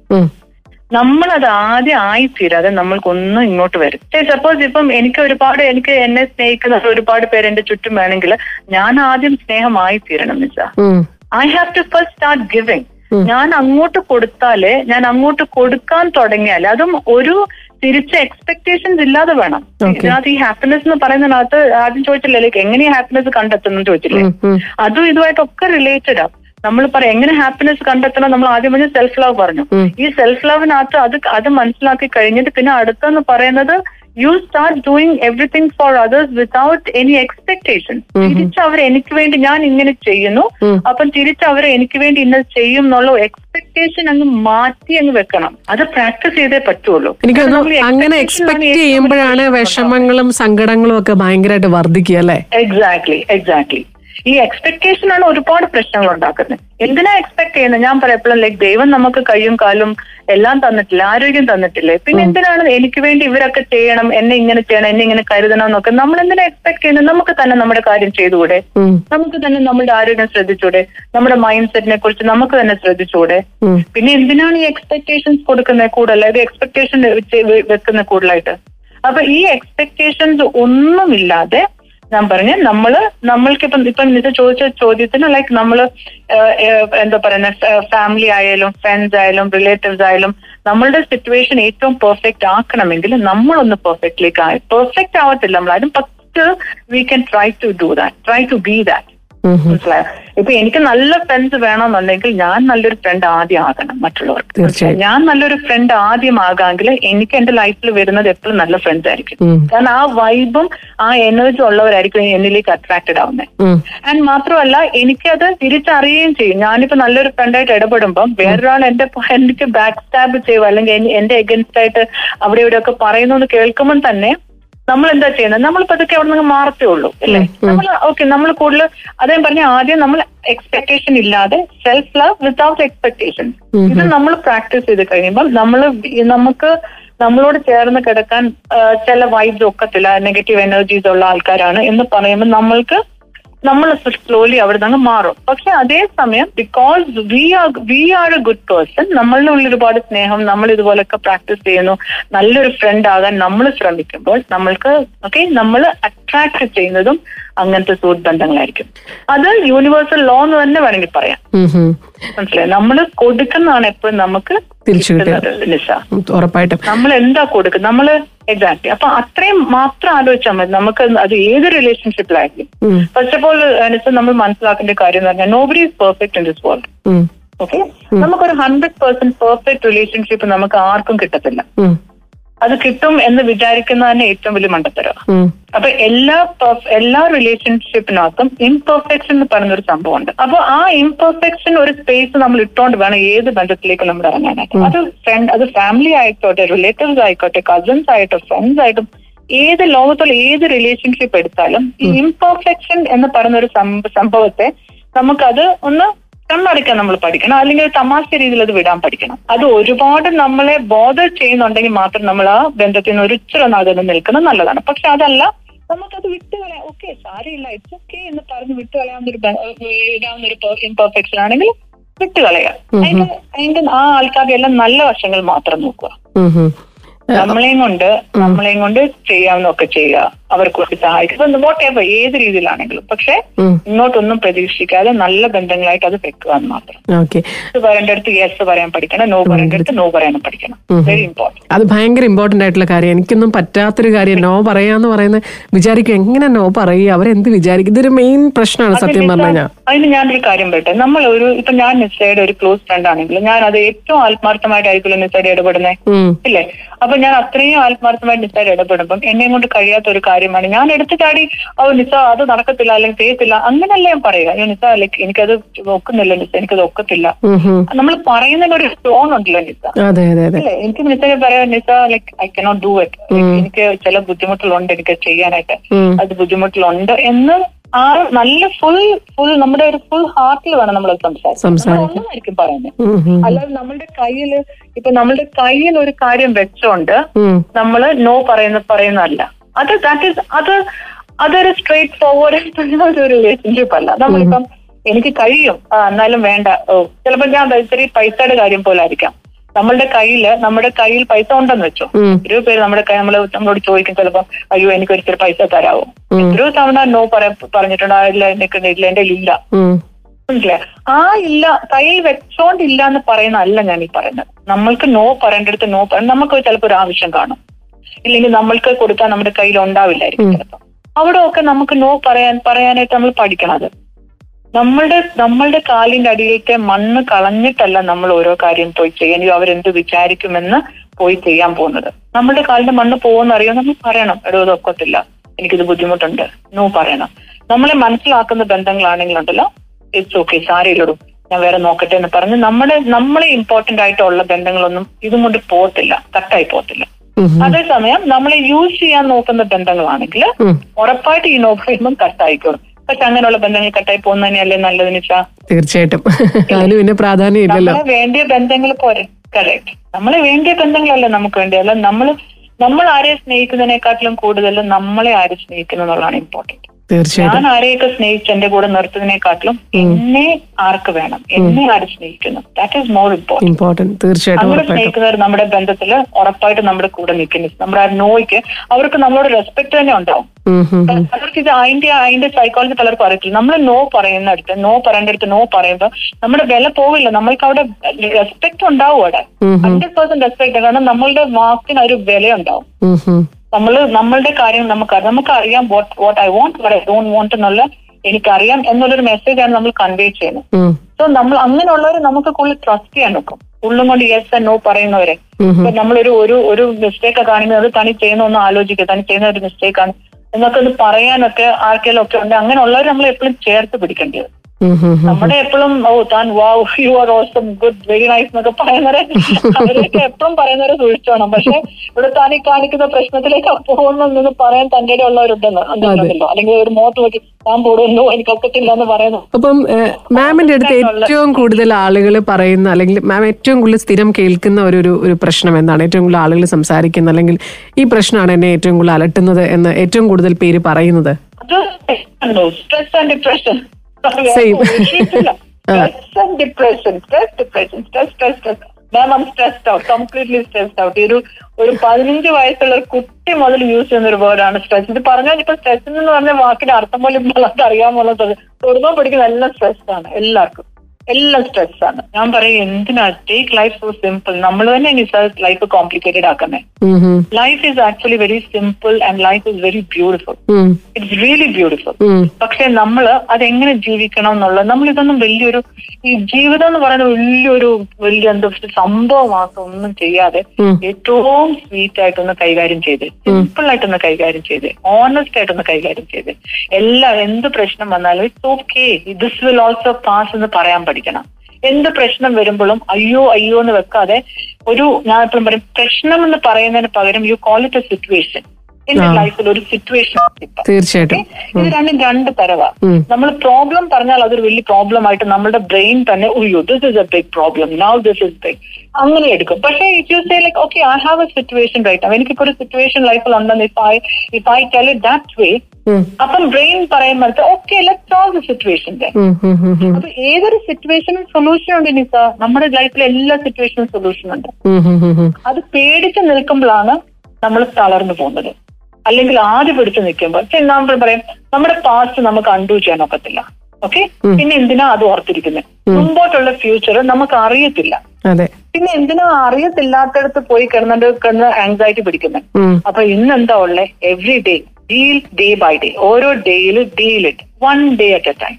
നമ്മളത് ആദ്യം ആയിത്തീരാതെ നമ്മൾക്കൊന്നും ഇങ്ങോട്ട് വരും. സപ്പോസ് ഇപ്പം എനിക്ക് ഒരുപാട് എനിക്ക് എന്നെ സ്നേഹിക്കുന്ന ഒരുപാട് പേര് എന്റെ ചുറ്റും വേണമെങ്കിൽ ഞാൻ ആദ്യം സ്നേഹമായി തീരണം ഉം. I have to first start giving ഞാൻ അങ്ങോട്ട് കൊടുത്താലേ ഞാൻ അങ്ങോട്ട് കൊടുക്കാൻ തുടങ്ങിയാൽ അതും ഒരു തിരിച്ച എക്സ്പെക്ടേഷൻസ് ഇല്ലാതെ വേണം. ഇതിനകത്ത് ഈ ഹാപ്പിനെസ് എന്ന് പറയുന്നതിനകത്ത് ആദ്യം ചോദിച്ചില്ലേ ലൈക്ക് എങ്ങനെയാ ഹാപ്പിനെസ് കണ്ടെത്തുന്നു ചോദിച്ചില്ലേ. അതും ഇതുമായിട്ടൊക്കെ റിലേറ്റഡ് ആ. നമ്മൾ പറയാം എങ്ങനെ ഹാപ്പിനെസ് കണ്ടെത്തണം? നമ്മൾ ആദ്യം പറഞ്ഞ സെൽഫ് ലവ് പറഞ്ഞു ഈ സെൽഫ് ലവിനകത്ത് അത് അത് മനസ്സിലാക്കി കഴിഞ്ഞിട്ട് പിന്നെ അടുത്തെന്ന് പറയുന്നത് you start doing everything for others without any expectation തിരിച്ച് അവർ എനിക്ക് വേണ്ടി ഞാൻ ഇങ്ങനെ ചെയ്യുന്നു. അപ്പം തിരിച്ച് അവർ എനിക്ക് വേണ്ടി ഇന്നത് ചെയ്യും എന്നുള്ള എക്സ്പെക്ടേഷൻ അങ്ങ് മാറ്റി അങ്ങ് വെക്കണം. അത് പ്രാക്ടീസ് ചെയ്തേ പറ്റുള്ളൂ. എനിക്ക് അങ്ങനെ എക്സ്പെക്ട് ചെയ്യുമ്പോഴാണ് വിഷമങ്ങളും സങ്കടങ്ങളും ഒക്കെ ഭയങ്കരമായിട്ട് വർദ്ധിക്കുക അല്ലേ? എക്സാക്ട്ലി എക്സാക്ട്ലി ഈ എക്സ്പെക്ടേഷൻ ആണ് ഒരുപാട് പ്രശ്നങ്ങൾ ഉണ്ടാക്കുന്നത്. എന്തിനാ എക്സ്പെക്ട് ചെയ്യുന്നത്? ഞാൻ പറയപ്പോഴും ലൈക്ക് ദൈവം നമുക്ക് കഴിയും കാലും എല്ലാം തന്നിട്ടില്ല ആരോഗ്യം തന്നിട്ടില്ലേ? പിന്നെ എന്തിനാണ് എനിക്ക് വേണ്ടി ഇവരൊക്കെ ചെയ്യണം എന്നെ ഇങ്ങനെ ചെയ്യണം എന്നെ ഇങ്ങനെ കരുതണം എന്നൊക്കെ നമ്മൾ എന്തിനാ എക്സ്പെക്ട് ചെയ്യുന്നത്? നമുക്ക് തന്നെ നമ്മുടെ കാര്യം ചെയ്തുകൂടെ. നമുക്ക് തന്നെ നമ്മുടെ ആരോഗ്യം ശ്രദ്ധിച്ചൂടെ നമ്മുടെ മൈൻഡ് സെറ്റിനെ കുറിച്ച് നമുക്ക് തന്നെ ശ്രദ്ധിച്ചൂടെ. പിന്നെ എന്തിനാണ് ഈ എക്സ്പെക്ടേഷൻസ് കൊടുക്കുന്നത് കൂടുതൽ? അതായത് എക്സ്പെക്ടേഷൻ വെക്കുന്ന കൂടുതലായിട്ട്? അപ്പൊ ഈ എക്സ്പെക്ടേഷൻസ് ഒന്നുമില്ലാതെ ഞാൻ പറഞ്ഞ നമ്മൾ നമ്മൾക്കിപ്പം ഇപ്പം ഇത് ചോദിച്ച ചോദ്യത്തിന് ലൈക്ക് ഏഹ്, എന്താ പറയുന്ന ഫാമിലി ആയാലും ഫ്രണ്ട്സ് ആയാലും റിലേറ്റീവ്സ് ആയാലും നമ്മളുടെ സിറ്റുവേഷൻ ഏറ്റവും പെർഫെക്റ്റ് ആക്കണമെങ്കിൽ നമ്മളൊന്ന് പെർഫെക്റ്റ്ലേക്ക് പെർഫെക്റ്റ് ആവത്തില്ല നമ്മളാരും first we can try to do that try to be that. മനസ്സിലായോ? ഇപ്പൊ എനിക്ക് നല്ല ഫ്രണ്ട്സ് വേണമെന്നുണ്ടെങ്കിൽ ഞാൻ നല്ലൊരു ഫ്രണ്ട് ആദ്യം ആകണം മറ്റുള്ളവർക്ക്. ഞാൻ നല്ലൊരു ഫ്രണ്ട് ആദ്യം ആകാമെങ്കിൽ എനിക്ക് എന്റെ ലൈഫിൽ വരുന്നത് എപ്പോഴും നല്ല ഫ്രണ്ട്സ് ആയിരിക്കും. കാരണം ആ വൈബും ആ എനർജി ഉള്ളവരായിരിക്കും എന്നിലേക്ക് അട്രാക്റ്റഡ് ആവുന്നത്. ആൻഡ് മാത്രമല്ല എനിക്കത് തിരിച്ചറിയുകയും ചെയ്യും. ഞാനിപ്പോ നല്ലൊരു ഫ്രണ്ടായിട്ട് ഇടപെടുമ്പോൾ വേറൊരാൾ എന്റെ എനിക്ക് ബാക്ക് സ്റ്റാബ് ചെയ്യുക അല്ലെങ്കിൽ എന്റെ എഗൻസ്റ്റ് ആയിട്ട് അവിടെ ഇവിടെയൊക്കെ പറയുന്നു എന്ന് കേൾക്കുമ്പോൾ തന്നെ നമ്മൾ എന്താ ചെയ്യുന്നത്? നമ്മൾ അതൊക്കെ അവിടെ നിന്ന് മാറത്തേ ഉള്ളൂ അല്ലേ? നമ്മൾ ഓക്കെ നമ്മൾ കൂടുതൽ അതേം പറഞ്ഞ ആദ്യം നമ്മൾ എക്സ്പെക്ടേഷൻ ഇല്ലാതെ സെൽഫ് ലവ് വിത്തൗട്ട് എക്സ്പെക്ടേഷൻ ഇത് നമ്മൾ പ്രാക്ടീസ് ചെയ്ത് കഴിയുമ്പോൾ നമ്മൾ നമുക്ക് നമ്മളോട് ചേർന്ന് കിടക്കാൻ ചില വൈബ്സ് ഒക്കത്തില്ല നെഗറ്റീവ് എനർജീസ് ഉള്ള ആൾക്കാരാണ് എന്ന് പറയുമ്പോൾ നമ്മൾക്ക് നമ്മൾ സ്ലോലി അവിടെ നിന്ന് മാറും. പക്ഷെ അതേസമയം because we are we are a good person നമ്മളുടെ ഉള്ളിൽ ഒരുപാട് സ്നേഹം നമ്മൾ ഇതുപോലൊക്കെ പ്രാക്ടീസ് ചെയ്യുന്നു നല്ലൊരു ഫ്രണ്ട് ആകാൻ നമ്മൾ ശ്രമിക്കുമ്പോൾ നമ്മൾക്ക് ഓക്കെ നമ്മൾ അട്രാക്ട് ചെയ്യുന്നതും അങ്ങനത്തെ സുഹൃത്ത് ബന്ധങ്ങളായിരിക്കും അത് യൂണിവേഴ്സൽ ലോ എന്ന് തന്നെ വേണമെങ്കിൽ പറയാം. മനസ്സിലായി? നമ്മൾ കൊടുക്കുന്നതാണ് എപ്പോഴും നമുക്ക് തിരിച്ചു കിട്ടുന്നത്, ഉറപ്പായിട്ടും. നമ്മൾ എന്താ കൊടുക്കുന്നത് നമ്മൾ എക്സാക്ട്ലി അപ്പൊ അത്രയും മാത്രം ആലോചിച്ചാൽ മതി. നമുക്ക് അത് ഏത് റിലേഷൻഷിപ്പിലായിരിക്കും. ഫസ്റ്റ് ഓഫ് ഓൾ അനുസരിച്ച് നമ്മൾ മനസ്സിലാക്കേണ്ട കാര്യം എന്ന് പറഞ്ഞാൽ nobody is perfect in this world. Okay നമുക്കൊരു ഹൺഡ്രഡ് പെർസെന്റ് പെർഫെക്റ്റ് റിലേഷൻഷിപ്പ് നമുക്ക് ആർക്കും കിട്ടത്തില്ല. അത് കിട്ടും എന്ന് വിചാരിക്കുന്ന തന്നെ ഏറ്റവും വലിയ മണ്ടത്തരം. അപ്പൊ എല്ലാ എല്ലാ റിലേഷൻഷിപ്പിനകത്തും ഇംപെർഫെക്ഷൻ എന്ന് പറയുന്ന ഒരു സംഭവമുണ്ട്. അപ്പൊ ആ ഇംപെർഫെക്ഷൻ ഒരു സ്പേസ് നമ്മൾ ഇട്ടുകൊണ്ട് വേണം ഏത് ബന്ധത്തിലേക്ക് നമ്മൾ ഇറങ്ങാനായിട്ട്. അത് ഫ്രണ്ട് അത് ഫാമിലി ആയിക്കോട്ടെ റിലേറ്റീവ്സ് ആയിക്കോട്ടെ കസിൻസ് ആയിട്ടോ ഫ്രണ്ട്സ് ആയിട്ടും ഏത് ലോകത്തുള്ള ഏത് റിലേഷൻഷിപ്പ് എടുത്താലും ഈ ഇംപെർഫെക്ഷൻ എന്ന് പറയുന്ന ഒരു സംഭവത്തെ നമുക്കത് ഒന്ന് കണ്ണടയ്ക്കാൻ നമ്മൾ പഠിക്കണം. അല്ലെങ്കിൽ തമാശ രീതിയിൽ അത് വിടാൻ പഠിക്കണം. അത് ഒരുപാട് നമ്മളെ ബോധർ ചെയ്യുന്നുണ്ടെങ്കിൽ മാത്രം നമ്മൾ ആ ബന്ധത്തിൽ നിന്ന് ഒരിച്ചിരി അകന്ന് നിൽക്കുന്നത് നല്ലതാണ്. പക്ഷെ അതല്ല നമുക്കത് വിട്ടുകളയാം ഓക്കെ സാരിയില്ല ഇറ്റ്സ് ഓക്കെ എന്ന് പറഞ്ഞ് വിട്ടുകളയാവുന്ന ഒരു ഇടാവുന്ന ഒരു ഇംപെർഫെക്ഷൻ ആണെങ്കിൽ വിട്ടുകളയാം അതിന്റെ അതിന്റെ ആ ആൾക്കാരുടെ എല്ലാം നല്ല വശങ്ങൾ മാത്രം നോക്കുക. നമ്മളെയും കൊണ്ട് നമ്മളെയും കൊണ്ട് ചെയ്യാവുന്നൊക്കെ ചെയ്യുക. അവർക്ക് വേണ്ടി സഹായിക്കും. വോട്ട് എവർ ഏത് രീതിയിലാണെങ്കിലും. പക്ഷെ. ഇങ്ങോട്ടൊന്നും പ്രതീക്ഷിക്കാതെ നല്ല ബന്ധങ്ങളായിട്ട് അത് വെക്കുക എന്ന് മാത്രം. പറയേണ്ട അടുത്ത് യെസ് പറയാൻ പഠിക്കണം നോ പറയേണ്ട അടുത്ത് നോ പറയാനും പഠിക്കണം. വെരി ഇമ്പോർട്ടന്റ് അത് ഭയങ്കര ഇമ്പോർട്ടന്റ് ആയിട്ടുള്ള കാര്യം. എനിക്കൊന്നും പറ്റാത്തൊരു കാര്യം നോ പറയാന്ന് പറയുന്നത് വിചാരിക്കും. എങ്ങനെ നോ പറയുക അവരെന്ത് വിചാരിക്കും? ഇതൊരു മെയിൻ പ്രശ്നമാണ് സത്യം പറഞ്ഞാൽ അതിന് ഞാനൊരു കാര്യം പറയട്ടെ. നമ്മൾ ഒരു ഇപ്പൊ ഞാൻ നിസ്സയുടെ ഒരു ക്ലോസ് ഫ്രണ്ട് ആണെങ്കിലും ഞാൻ അത് ഏറ്റവും ആത്മാർത്ഥമായിട്ടായിരിക്കും നിസ്സയുടെ ഇടപെടുന്നത്. ഇല്ലേ? അപ്പൊ ഞാൻ അത്രയും ആത്മാർത്ഥമായിട്ട് നിസ്സയുടെ ഇടപെടുമ്പം എന്നെ കൊണ്ട് കഴിയാത്ത ഒരു കാര്യമാണ്. ഞാൻ എടുത്തു ചാടി ഓ നിസ അത് നടക്കത്തില്ല അല്ലെങ്കിൽ ചെയ്യത്തില്ല അങ്ങനല്ല ഞാൻ പറയുക. അയ്യോ നിസ ലൈക്ക് എനിക്കത് ഒക്കുന്നില്ല നിസ എനിക്കത് ഒക്കത്തില്ല. നമ്മൾ പറയുന്നതിന് ഒരു ടോൺ ഉണ്ടല്ലോ നിസ. അല്ലേ? എനിക്ക് നിസയെ പറയാം Nisa like I cannot do it എനിക്ക് ചില ബുദ്ധിമുട്ടുകളുണ്ട് എനിക്ക് ചെയ്യാനായിട്ട്. അത് ബുദ്ധിമുട്ടിലുണ്ട് എന്ന് ആ നല്ല ഫുൾ ഫുൾ നമ്മുടെ ഒരു ഫുൾ ഹാർട്ടിൽ വേണം നമ്മൾ സംസാരിക്കാൻ. ഒന്നായിരിക്കും പറയുന്നത്. അല്ലാതെ നമ്മളുടെ കയ്യിൽ ഇപ്പൊ നമ്മളുടെ കയ്യിൽ ഒരു കാര്യം വെച്ചോണ്ട് നമ്മൾ നമ്മൾ നോ പറയുന്ന പറയുന്നതല്ല. അത് ദാറ്റ് ഇസ് അത് അതൊരു സ്ട്രേറ്റ് ഫോർവേഡ് ആയിട്ടുള്ള ഒരു റിലേഷൻഷിപ്പ് അല്ല. നമ്മളിപ്പം എനിക്ക് കഴിയും. എന്നാലും വേണ്ട. ഓ ചിലപ്പോ ഞാൻ ഇത്തിരി പൈസയുടെ കാര്യം പോലെ ആയിരിക്കാം. നമ്മളുടെ കയ്യിൽ നമ്മുടെ കയ്യിൽ പൈസ ഉണ്ടെന്ന് വെച്ചോ. ഒരു എത്രയോ പേര് നമ്മുടെ കൈ നമ്മൾ നമ്മളോട് ചോദിക്കും ചിലപ്പോൾ അയ്യോ എനിക്ക് ഒരിക്കൽ പൈസ തരാവോ? എത്രയോ തവണ നോ പറഞ്ഞിട്ടുണ്ട് ഇല്ല എനിക്ക് ഇല്ല എന്റെ ഇല്ല. ഉം. മനസ്സിലായോ? ആ ഇല്ല കയ്യിൽ വെച്ചോണ്ടില്ല എന്ന് പറയുന്ന അല്ല ഞാൻ ഈ പറയുന്നത്. നമ്മൾക്ക് നോ പറയേണ്ടടുത്ത് നോ പറ നമുക്ക് ചിലപ്പോൾ ഒരു ആവശ്യം കാണും. ഇല്ലെങ്കിൽ നമ്മൾക്ക് കൊടുക്കാൻ നമ്മുടെ കയ്യിൽ ഉണ്ടാവില്ലായിരിക്കും ചിലപ്പോൾ അവിടെ ഒക്കെ നമുക്ക് നോ പറയാൻ പറയാനായിട്ട് നമ്മൾ പഠിക്കണത് നമ്മളുടെ നമ്മളുടെ കാലിന്റെ അടിയിലത്തെ മണ്ണ് കളഞ്ഞിട്ടല്ല നമ്മൾ ഓരോ കാര്യം പോയി ചെയ്യാൻ അയ്യോ അവരെന്ത് വിചാരിക്കുമെന്ന് പോയി ചെയ്യാൻ പോകുന്നത്. നമ്മളുടെ കാലിന്റെ മണ്ണ് പോകുന്ന അറിയാൻ നമ്മൾ പറയണം. എടോ ഇതൊക്കത്തില്ല എനിക്കിത് ബുദ്ധിമുട്ടുണ്ട്. നോ പറയണം. നമ്മളെ മനസ്സിലാക്കുന്ന ബന്ധങ്ങളാണെങ്കിലുണ്ടല്ലോ. ഇറ്റ്സ് ഓക്കെ സാരിയിലിടും ഞാൻ വേറെ നോക്കട്ടെ എന്ന് പറഞ്ഞ് നമ്മുടെ നമ്മളെ ഇമ്പോർട്ടന്റ് ആയിട്ടുള്ള ബന്ധങ്ങളൊന്നും ഇതും കൊണ്ട് പോകത്തില്ല. കട്ടായി പോകത്തില്ല. അതേസമയം നമ്മൾ യൂസ് ചെയ്യാൻ നോക്കുന്ന ബന്ധങ്ങളാണെങ്കിൽ. ഉറപ്പായിട്ട് ഈ നോ പറയുമ്പോൾ കട്ടായിക്കോളും പക്ഷെ അങ്ങനെയുള്ള ബന്ധങ്ങൾ കട്ടായി പോകുന്ന തന്നെയല്ലേ നല്ലതെന്ന് വെച്ചാൽ തീർച്ചയായിട്ടും. അതിന് പിന്നെ പ്രാധാന്യം ഇല്ലല്ലോ. നമ്മളെ വേണ്ടിയ ബന്ധങ്ങൾ പോരെ. കറക്റ്റ് നമ്മളെ വേണ്ടിയ ബന്ധങ്ങളല്ല നമുക്ക് വേണ്ടിയല്ല നമ്മൾ നമ്മൾ നമ്മൾ ആരെ സ്നേഹിക്കുന്നതിനെക്കാട്ടിലും കൂടുതൽ നമ്മളെ ആരെ സ്നേഹിക്കുന്നു എന്നുള്ളതാണ് ഇമ്പോർട്ടന്റ് തീർച്ചയായിട്ടും. ഞാൻ ആരെയൊക്കെ സ്നേഹിച്ച് എന്റെ കൂടെ നിർത്തുന്നതിനെക്കാട്ടിലും എന്നെ ആർക്ക് വേണം? എന്നെ ആര് സ്നേഹിക്കുന്നു. ദാറ്റ് ഈസ് മോർ ഇമ്പോർട്ടന്റ് തീർച്ചയായിട്ടും നമ്മുടെ സ്നേഹിക്കുന്നവർ നമ്മുടെ ബന്ധത്തിൽ ഉറപ്പായിട്ട് നമ്മുടെ കൂടെ നിൽക്കുന്നു. നമ്മുടെ ആ നോയ്ക്ക് അവർക്ക് നമ്മളോട് റെസ്പെക്ട് തന്നെ ഉണ്ടാവും. അവർക്ക് ഇത് അതിന്റെ അതിന്റെ സൈക്കോളജി പലർക്കും അറിയത്തില്ല. നമ്മൾ നോ പറയുന്ന അടുത്ത് നോ പറയേണ്ടടുത്ത് നോ പറയുമ്പോൾ നമ്മുടെ വില പോവില്ല. നമ്മൾക്ക് അവിടെ റെസ്പെക്ട് ഉണ്ടാവും അവിടെ. ഹൺഡ്രഡ് പെർസെന്റ് റെസ്പെക്ട് കാരണം നമ്മളുടെ വാക്കിന് ഒരു വിലയുണ്ടാവും. ഉം, ഉം. നമ്മൾ നമ്മളുടെ കാര്യം നമുക്ക് നമുക്ക് അറിയാം what what I want what I don't want എന്നുള്ള എനിക്കറിയാം എന്നുള്ളൊരു മെസ്സേജാണ് നമ്മൾ കൺവേ ചെയ്യുന്നത്. സോ നമ്മൾ അങ്ങനെയുള്ളവർ നമുക്ക് കൂടുതൽ ട്രസ്റ്റ് ചെയ്യാൻ നോക്കും. ഉള്ളും കൊണ്ട് യെസ് ആൻഡ് നോ പറയുന്നവരെ. ഇപ്പൊ നമ്മളൊരു ഒരു ഒരു മിസ്റ്റേക്ക് കാണിക്കുന്നത് അത് തനി ചെയ്യുന്ന ഒന്ന് ആലോചിക്കുക. തനി ചെയ്യുന്ന ഒരു മിസ്റ്റേക്കാണ് ഒന്ന് പറയാനൊക്കെ ആർക്കെങ്കിലും ഒക്കെ ഉണ്ട്. അങ്ങനെയുള്ളവർ നമ്മൾ എപ്പോഴും ചേർത്ത് പിടിക്കേണ്ടത്. നമ്മുടെ എപ്പോഴും ഓ താൻ wow you are awesome good very nice എന്നൊക്കെ പറയുന്നവരെ അവരൊക്കെ എപ്പോഴും പറയുന്നവരെ സൂക്ഷിച്ചോണം പക്ഷെ ഇവിടെ താൻ ഈ കാണിക്കുന്ന പ്രശ്നത്തിലേക്ക് പോകുന്നെന്ന് പറയാൻ തന്റെ ഉള്ളവരുണ്ടെന്ന് ഉണ്ടല്ലോ അല്ലെങ്കിൽ ഒരു മോത്ത് നോക്കി താൻ പോടുന്നു എനിക്കൊക്കത്തില്ല എന്ന് പറയുന്നു. അപ്പം മാമിന്റെ അടുത്ത് ഏറ്റവും കൂടുതൽ ആളുകൾ പറയുന്ന അല്ലെങ്കിൽ മാം ഏറ്റവും കൂടുതൽ സ്ഥിരം കേൾക്കുന്ന ഒരു ഒരു- പ്രശ്നം എന്താണ്? ഏറ്റവും കൂടുതൽ ആളുകൾ സംസാരിക്കുന്ന അല്ലെങ്കിൽ ഈ പ്രശ്നമാണ് എന്നെ ഏറ്റവും കൂടുതൽ അലട്ടുന്നത് എന്ന് ഏറ്റവും കൂടുതൽ പേര് പറയുന്നത്? Stress and depression. Stress depression stress depression stress stress stress ma'am I'm stressed out completely stressed out ഒരു ഒരു പതിനഞ്ച് വയസ്സുള്ള ഒരു കുട്ടി മുതൽ യൂസ് ചെയ്യുന്ന ഒരു വേർഡാണ് സ്ട്രെസ് ഇത് പറഞ്ഞാൽ ഇപ്പൊ സ്ട്രെസ് എന്ന് പറഞ്ഞ വാക്കിന്റെ അർത്ഥം പോലും പിള്ളേർക്ക് അറിയാമുള്ളത് തൊടുമ്പോൾ പഠിക്കുന്ന എല്ലാം സ്ട്രെസ് ആണ് എല്ലാവർക്കും. എല്ലാം സ്ട്രെസ് ആണ്. ഞാൻ പറയും എന്തിനാ? ടേക്ക് ലൈഫ് സോ സിമ്പിൾ നമ്മൾ തന്നെ ലൈഫ് കോംപ്ലിക്കേറ്റഡ് ആക്കുന്നത് life is actually very simple and life is very beautiful it's really beautiful പക്ഷെ നമ്മൾ അതെങ്ങനെ ജീവിക്കണം എന്നുള്ളത് നമ്മൾ ഇതൊന്നും വലിയൊരു ഈ ജീവിതം എന്ന് പറയുന്നത് വലിയൊരു വലിയ എന്താ സംഭവമാക്കം ഒന്നും ചെയ്യാതെ. ഏറ്റവും സ്വീറ്റ് ആയിട്ടൊന്ന് കൈകാര്യം ചെയ്ത് സിമ്പിൾ ആയിട്ടൊന്ന് കൈകാര്യം ചെയ്ത് ഓണസ്റ്റ് ആയിട്ടൊന്ന് കൈകാര്യം ചെയ്ത് എല്ലാ എന്ത് പ്രശ്നം വന്നാലും it's okay this will also pass എന്ന് പറയാൻ പഠിക്കണം. എന്ത് പ്രശ്നം വരുമ്പോഴും അയ്യോ അയ്യോ എന്ന് വെക്കാതെ ഒരു ഞാൻ എപ്പോഴും പറയും പ്രശ്നം എന്ന് പറയുന്നതിന് പകരം you call it a situation എന്റെ ലൈഫിൽ ഒരു സിറ്റുവേഷൻ തീർച്ചയായിട്ടും. ഇത് രണ്ടും രണ്ട് തരവാ. നമ്മൾ പ്രോബ്ലം പറഞ്ഞാൽ അതൊരു വലിയ പ്രോബ്ലം ആയിട്ട് നമ്മുടെ ബ്രെയിൻ തന്നെ ഉയ്യോ this is a big problem now this is big അങ്ങനെ എടുക്കും. പക്ഷേ if you say like okay I have a situation right എനിക്കിപ്പോ ഒരു സിറ്റുവേഷൻ ലൈഫിൽ ഉണ്ടെന്ന് if I if I tell it that way അപ്പം ബ്രെയിൻ പറയുമ്പോൾ okay let solve the situation അപ്പൊ ഏതൊരു സിറ്റുവേഷനും സൊല്യൂഷൻ ഉണ്ട് നിസ? നമ്മുടെ ലൈഫിലെ എല്ലാ സിറ്റുവേഷനും സൊല്യൂഷൻ ഉണ്ട്. അത് പേടിച്ച് നിൽക്കുമ്പോഴാണ് നമ്മൾ തളർന്നു പോകുന്നത്. അല്ലെങ്കിൽ ആദ്യം പിടിച്ചു നിൽക്കുമ്പോൾ എക്സാമ്പിൾ പറയും നമ്മുടെ പാസ്റ്റ് നമുക്ക് അൺഡു ചെയ്യാൻ ഒക്കത്തില്ല. ഓക്കെ പിന്നെ എന്തിനാ അത് ഓർത്തിരിക്കുന്നത് മുമ്പോട്ടുള്ള ഫ്യൂച്ചർ നമുക്ക് അറിയത്തില്ല. പിന്നെ എന്തിനാ അറിയത്തില്ലാത്തടത്ത് പോയി കിടന്നിട്ട് കിടന്ന് ആങ്സൈറ്റി പിടിക്കുന്നത് അപ്പൊ ഇന്ന് എന്താ ഉള്ളത് every day deal day by day ഓരോ ഡേയിൽ deal it one day at a time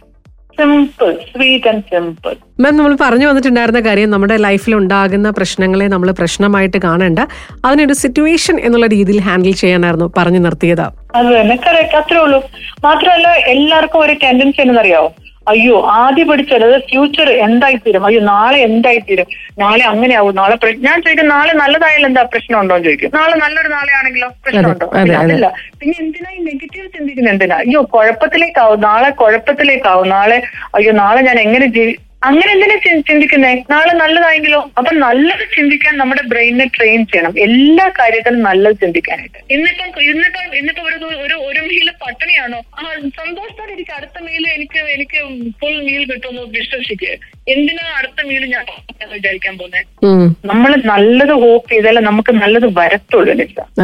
simple sweet and simple. Ma'am നമ്മൾ പറഞ്ഞു വന്നിട്ടുണ്ടായിരുന്ന കാര്യം നമ്മുടെ ലൈഫിൽ ഉണ്ടാകുന്ന പ്രശ്നങ്ങളെ നമ്മൾ പ്രശ്നമായിട്ട് കാണേണ്ട. അതിനൊരു സിറ്റുവേഷൻ എന്നുള്ള രീതിയിൽ ഹാൻഡിൽ ചെയ്യാനായിരുന്നു പറഞ്ഞു നിർത്തിയത്. അത് തന്നെ കറക്റ്റ് അത്രേ ഉള്ളൂ. മാത്രമല്ല എല്ലാവർക്കും ഒരു ടെൻഡൻസി എന്നറിയാവോ അയ്യോ ആദ്യം പഠിച്ചത് ഫ്യൂച്ചർ എന്തായിത്തീരും? അയ്യോ നാളെ എന്തായിത്തീരും? നാളെ അങ്ങനെ ആവും നാളെ ഞാൻ ചോദിക്കും നാളെ നല്ലതായാലും എന്താ പ്രശ്നം ഉണ്ടോ എന്ന് ചോദിക്കും. നാളെ നല്ലൊരു നാളെ ആണെങ്കിലോ പ്രശ്നമുണ്ടോ? ഉണ്ടോ ഇല്ല, പിന്നെ എന്തിനാ ഈ നെഗറ്റീവ് ചിന്തിക്കുന്നത്? എന്തിനാ? അയ്യോ കുഴപ്പത്തിലേക്കാവും നാളെ കുഴപ്പത്തിലേക്കാവും നാളെ അയ്യോ നാളെ ഞാൻ എങ്ങനെ ജീവി അങ്ങനെ എന്തിനാ ചിന്തിക്കുന്നേ? നാളെ നല്ലതായെങ്കിലോ? അപ്പൊ നല്ലത് ചിന്തിക്കാൻ നമ്മുടെ ബ്രെയിനിനെ ട്രെയിൻ ചെയ്യണം. എല്ലാ കാര്യത്തിലും നല്ലത് ചിന്തിക്കാനായിട്ട്. ഇന്നിപ്പം ഇന്നിപ്പം ഇന്നിപ്പോ ഒരു ഒരു ഒരു മീൽ പട്ടിണിയാണോ? ആ സന്തോഷത്തോടെ എനിക്ക് അടുത്ത മീൽ എനിക്ക് എനിക്ക് ഫുൾ മീൽ കിട്ടുമെന്ന് വിശ്വസിക്കുക എന്തിനാ അടുത്ത മീൽ ഞാൻ വിചാരിക്കാൻ പോകുന്നത് നമ്മൾ നല്ലത് ഹോപ്പ് ചെയ്താലേ നമുക്ക് നല്ലത് വരത്തുള്ളൂ